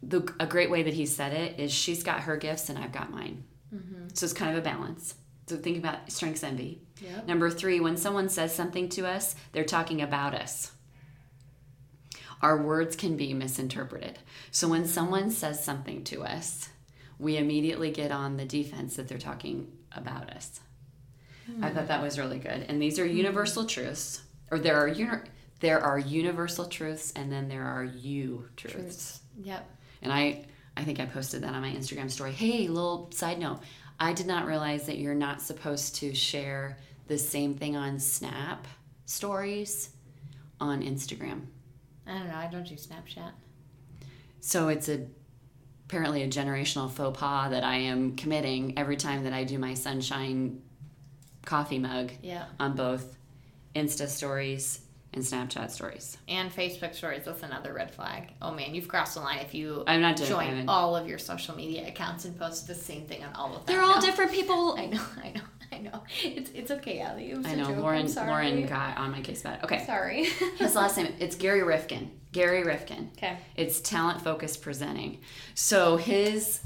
Speaker 1: the a great way that he said it is, she's got her gifts and I've got mine. Mm-hmm. So it's kind of a balance. So think about strengths envy.
Speaker 2: Yep.
Speaker 1: Number three, when someone says something to us, they're talking about us. Our words can be misinterpreted. So when someone says something to us, we immediately get on the defense that they're talking about us. I thought that was really good. And these are hmm. universal truths, or there are uni- there are universal truths, and then there are you truths.
Speaker 2: Truths. Yep.
Speaker 1: And I, I think I posted that on my Instagram story. Hey, little side note. I did not realize that you're not supposed to share the same thing on Snap stories on Instagram.
Speaker 2: I don't know. I don't do Snapchat.
Speaker 1: So it's a apparently a generational faux pas that I am committing every time that I do my sunshine coffee mug
Speaker 2: Yeah.
Speaker 1: on both Insta stories and Snapchat stories.
Speaker 2: And Facebook stories. That's another red flag. Oh man, you've crossed the line if you
Speaker 1: I'm not doing
Speaker 2: join all of your social media accounts and post the same thing on all of them.
Speaker 1: They're all different people.
Speaker 2: I know. I know. I know. It's it's okay, Allie. It was
Speaker 1: I
Speaker 2: a
Speaker 1: know
Speaker 2: joke. I'm
Speaker 1: Lauren. Lauren got on my case about it. Okay,
Speaker 2: Sorry.
Speaker 1: his last name. It's Gary Rifkin. Gary Rifkin.
Speaker 2: okay.
Speaker 1: It's talent focused presenting. So his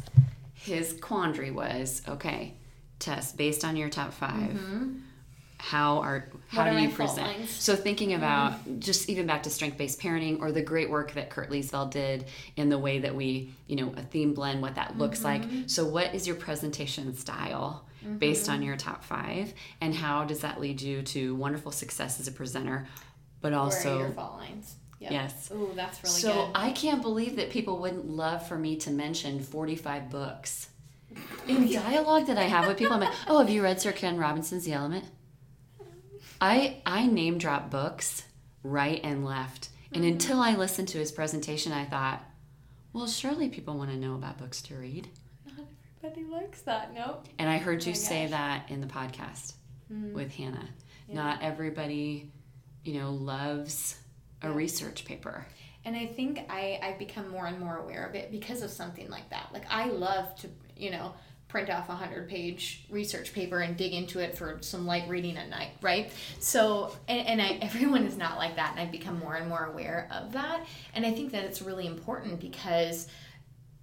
Speaker 1: his quandary was okay. Tess based on your top 5 mm-hmm. How are how
Speaker 2: Mm-hmm. What
Speaker 1: do
Speaker 2: are
Speaker 1: you present? So thinking about just even back to strength based parenting or the great work that Curt Liesveld did in the way that we you know a theme blend what that looks like.
Speaker 2: Mm-hmm.
Speaker 1: So what is your presentation style? Based on your top five, and how does that lead you to wonderful success as a presenter, but also
Speaker 2: your fault lines? Yep.
Speaker 1: Yes.
Speaker 2: Ooh, that's really
Speaker 1: so
Speaker 2: good.
Speaker 1: So I can't believe that people wouldn't love for me to mention 45 books. In dialogue that I have with people, I'm like, oh, have you read Sir Ken Robinson's The Element? I I name drop books right and left. And
Speaker 2: Mm-hmm.
Speaker 1: until I listened to his presentation, I thought, well, surely people want to know about books to read.
Speaker 2: Not everybody likes that. Nope.
Speaker 1: And I heard you
Speaker 2: my
Speaker 1: say
Speaker 2: gosh.
Speaker 1: that in the podcast
Speaker 2: Mm-hmm.
Speaker 1: with Hannah. Not everybody, you know, loves a research paper.
Speaker 2: And I think I, I've become more and more aware of it because of something like that. Like I love to, you know, print off a hundred page research paper and dig into it for some light reading at night, right? So and, and I everyone is not like that and I've become more and more aware of that. And I think that it's really important because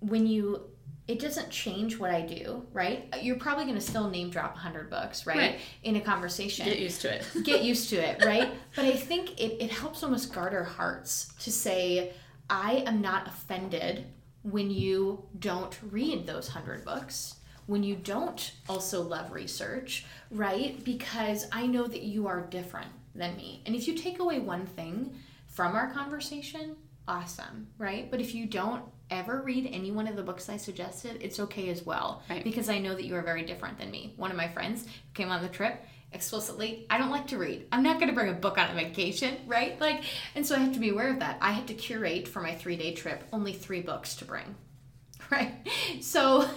Speaker 2: when you it doesn't change what I do, right? You're probably going to still name drop 100 books, right?
Speaker 1: Right.
Speaker 2: In a conversation Get
Speaker 1: used to it.
Speaker 2: get used to it, right? But I think it, it helps almost guard our hearts to say, I am not offended when you don't read those hundred books, when you don't also love research, right? Because I know that you are different than me. And if you take away one thing from our conversation, awesome, right? But if you don't ever read any one of the books I suggested, it's okay as well.
Speaker 1: Right.
Speaker 2: Because I know that you are very different than me. One of my friends came on the trip explicitly, I don't like to read. I'm not going to bring a book on a vacation, right? Like, and so I have to be aware of that. I had to curate for my three day trip only three books to bring, right? So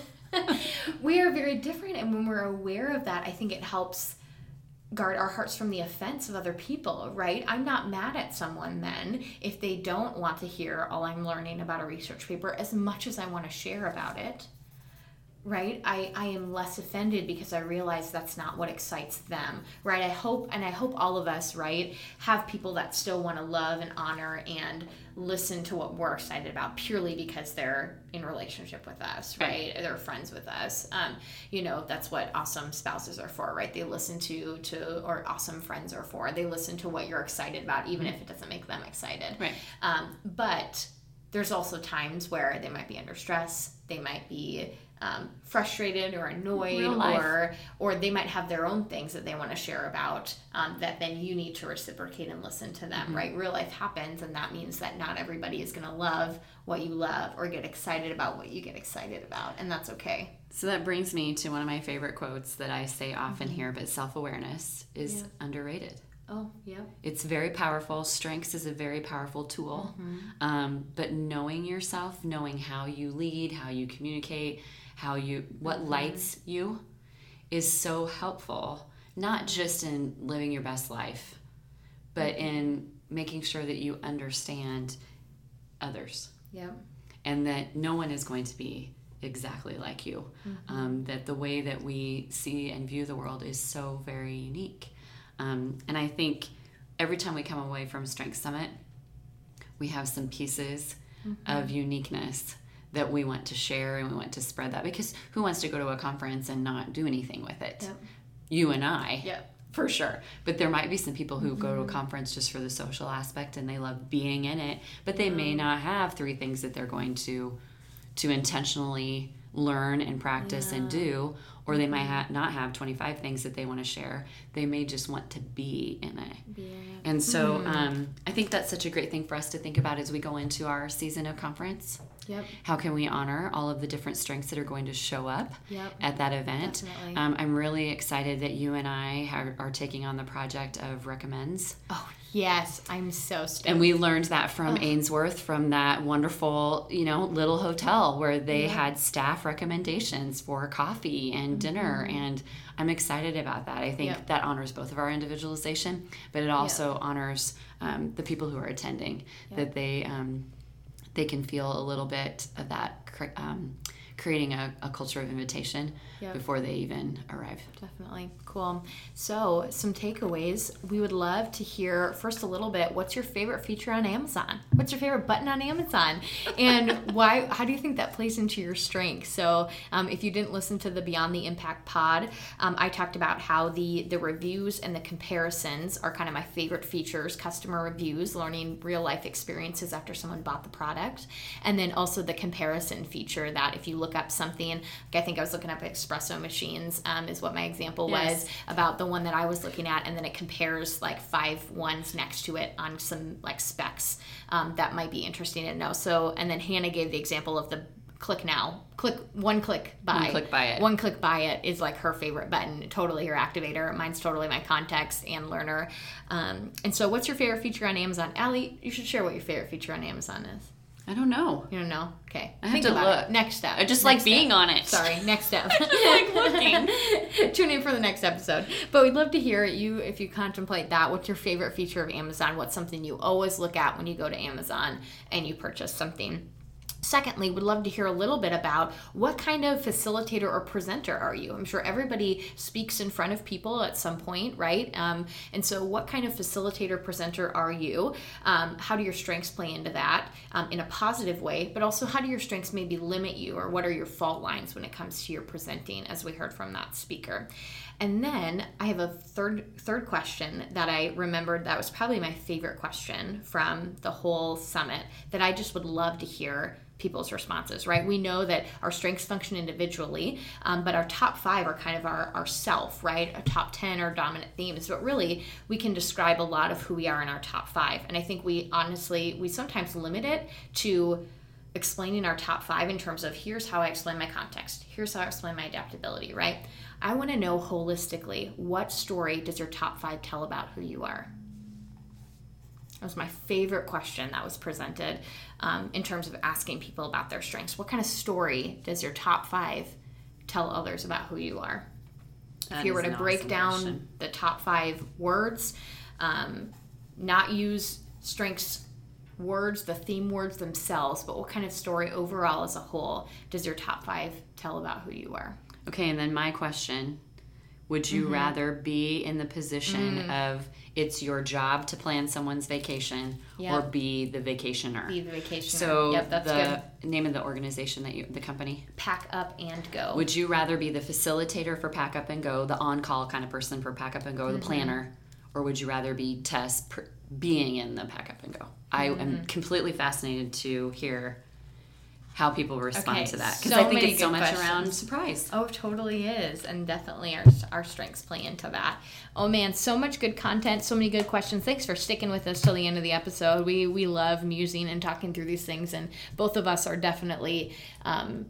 Speaker 2: we are very different. And when we're aware of that, I think it helps guard our hearts from the offense of other people, right? I'm not mad at someone then if they don't want to hear all I'm learning about a research paper as much as I want to share about it. Right? I, I am less offended because I realize that's not what excites them. Right? I hope and I hope all of us, right, have people that still want to love and honor and listen to what we're excited about purely because they're in relationship with us, right? They're friends with us. Um, you know, that's what awesome spouses are for, right? They listen to to or awesome friends are for. They listen to what you're excited about, even if it doesn't make them excited.
Speaker 1: Right.
Speaker 2: Um, but there's also times where they might be under stress. They might be um, frustrated or annoyed, or or they might have their own things that they want to share about. Um, that then you need to reciprocate and listen to them.
Speaker 1: Mm-hmm.
Speaker 2: Right? Real life happens, and that means that not everybody is going to love what you love or get excited about what you get excited about, and that's okay.
Speaker 1: So that brings me to one of my favorite quotes that I say often here, but self awareness is
Speaker 2: Yeah.
Speaker 1: underrated.
Speaker 2: Oh, yeah.
Speaker 1: It's very powerful. Strengths is a very powerful tool. Um, but knowing yourself, knowing how you lead, how you communicate, how you what lights you is so helpful, not just in living your best life, but in making sure that you understand others
Speaker 2: Yeah.
Speaker 1: and that no one is going to be exactly like you. Um, that the way that we see and view the world is so very unique. Um, and I think every time we come away from Strength Summit, we have some pieces of uniqueness that we want to share and we want to spread that because who wants to go to a conference and not do anything with it?
Speaker 2: Yep.
Speaker 1: You and I
Speaker 2: Yep.
Speaker 1: for sure. But there might be some people who go to a conference just for the social aspect and they love being in it, but they may not have three things that they're going to to intentionally learn and practice and do, or they might ha- not have 25 things that they want to share. They may just want to be in it. And so um, I think that's such a great thing for us to think about as we go into our season of conference.
Speaker 2: Yep.
Speaker 1: How can we honor all of the different strengths that are going to show up
Speaker 2: Yep.
Speaker 1: at that event? Um, I'm really excited that you and I are, are taking on the project of recommends.
Speaker 2: Oh Yes, I'm so stoked.
Speaker 1: And we learned that from oh. Ainsworth, from that wonderful, you know, little hotel where they yeah. had staff recommendations for coffee and mm-hmm. dinner. And I'm excited about that. I think yep. that honors both of our individualization, but it also honors um, the people who are attending that they um, they can feel a little bit of that. Um, creating a, a culture of invitation yep. before they even arrive.
Speaker 2: Definitely. Cool. So, some takeaways. We would love to hear first a little bit what's your favorite feature on Amazon? What's your favorite button on Amazon? And why how do you think that plays into your strength? So, um, if you didn't listen to the Beyond the Impact pod, um, I talked about how the the reviews and the comparisons are kind of my favorite features, customer reviews, learning real life experiences after someone bought the product, and then also the comparison feature that if you look up something, like I think I was looking up espresso machines, um, is what my example yes. was about the one that I was looking at, and then it compares like five ones next to it on some like specs um, that might be interesting to know. So, and then Hannah gave the example of the click now click one click buy.
Speaker 1: One click buy it.
Speaker 2: One click buy it is like her favorite button totally her activator mine's totally my context and learner. Um, and so what's your favorite feature on amazon? Allie, you should share what your favorite feature on amazon is
Speaker 1: I don't know.
Speaker 2: You don't know? Okay.
Speaker 1: I have Think to look.
Speaker 2: It. Next step.
Speaker 1: I just
Speaker 2: next
Speaker 1: like being on it.
Speaker 2: Sorry. Next step. like looking. Tune in for the next episode. But we'd love to hear you if you contemplate that. What's your favorite feature of Amazon? What's something you always look at when you go to Amazon and you purchase something? Secondly, would love to hear a little bit about what kind of facilitator or presenter are you? I'm sure everybody speaks in front of people at some point, right? Um, and so, what kind of facilitator presenter are you? Um, how do your strengths play into that um, in a positive way? But also, how do your strengths maybe limit you, or what are your fault lines when it comes to your presenting, as we heard from that speaker? And then I have a third third question that I remembered that was probably my favorite question from the whole summit that I just would love to hear people's responses, right? We know that our strengths function individually, um, but our top five are kind of our, our self, right? Our top 10 are dominant themes, but really we can describe a lot of who we are in our top five. And I think we honestly, we sometimes limit it to explaining our top five in terms of here's how I explain my context, here's how I explain my adaptability, right? I want to know holistically what story does your top five tell about who you are? That was my favorite question that was presented um, in terms of asking people about their strengths. What kind of story does your top five tell others about who you are? That if you were to break awesome down question. the top five words, um, not use strengths words, the theme words themselves, but what kind of story overall as a whole does your top five tell about who you are?
Speaker 1: Okay, and then my question would you mm-hmm. rather be in the position mm. of it's your job to plan someone's vacation yep. or be the vacationer?
Speaker 2: Be the vacationer.
Speaker 1: So yep, that's the good. name of the organization that you, the company?
Speaker 2: Pack Up and Go.
Speaker 1: Would you rather be the facilitator for Pack Up and Go, the on-call kind of person for Pack Up and Go, mm-hmm. the planner, or would you rather be Tess pr- being in the Pack Up and Go? I mm-hmm. am completely fascinated to hear how people respond okay, to that because so I think it's so much questions. around surprise.
Speaker 2: Oh, totally is, and definitely our our strengths play into that. Oh man, so much good content, so many good questions. Thanks for sticking with us till the end of the episode. We we love musing and talking through these things, and both of us are definitely. Um,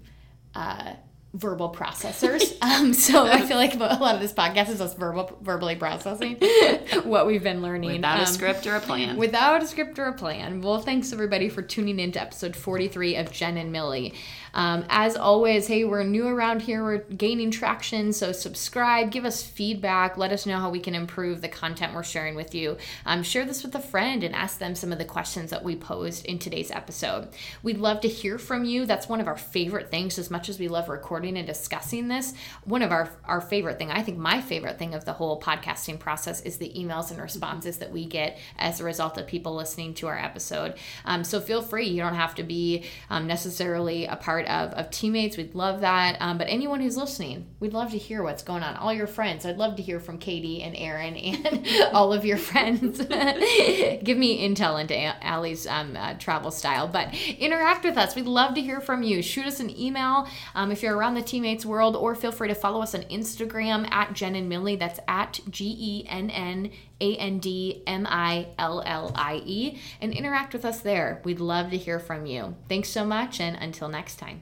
Speaker 2: uh, verbal processors. Um, so I feel like a lot of this podcast is us verbal, verbally processing what we've been learning.
Speaker 1: Without
Speaker 2: um,
Speaker 1: a script or a plan.
Speaker 2: Without a script or a plan. Well, thanks everybody for tuning in to episode 43 of Jen and Millie. Um, as always, hey, we're new around here. We're gaining traction. So subscribe, give us feedback, let us know how we can improve the content we're sharing with you. Um, share this with a friend and ask them some of the questions that we posed in today's episode. We'd love to hear from you. That's one of our favorite things, as much as we love recording and discussing this. One of our, our favorite thing, I think my favorite thing of the whole podcasting process is the emails and responses that we get as a result of people listening to our episode. Um, so feel free. You don't have to be um, necessarily a part of, of teammates. We'd love that. Um, but anyone who's listening, we'd love to hear what's going on. All your friends. I'd love to hear from Katie and Aaron and all of your friends. Give me intel into Allie's um, uh, travel style. But interact with us. We'd love to hear from you. Shoot us an email um, if you're around the teammates world, or feel free to follow us on Instagram at Jen and Millie. That's at G E N N a N D M I L L I E, and interact with us there. We'd love to hear from you. Thanks so much, and until next time.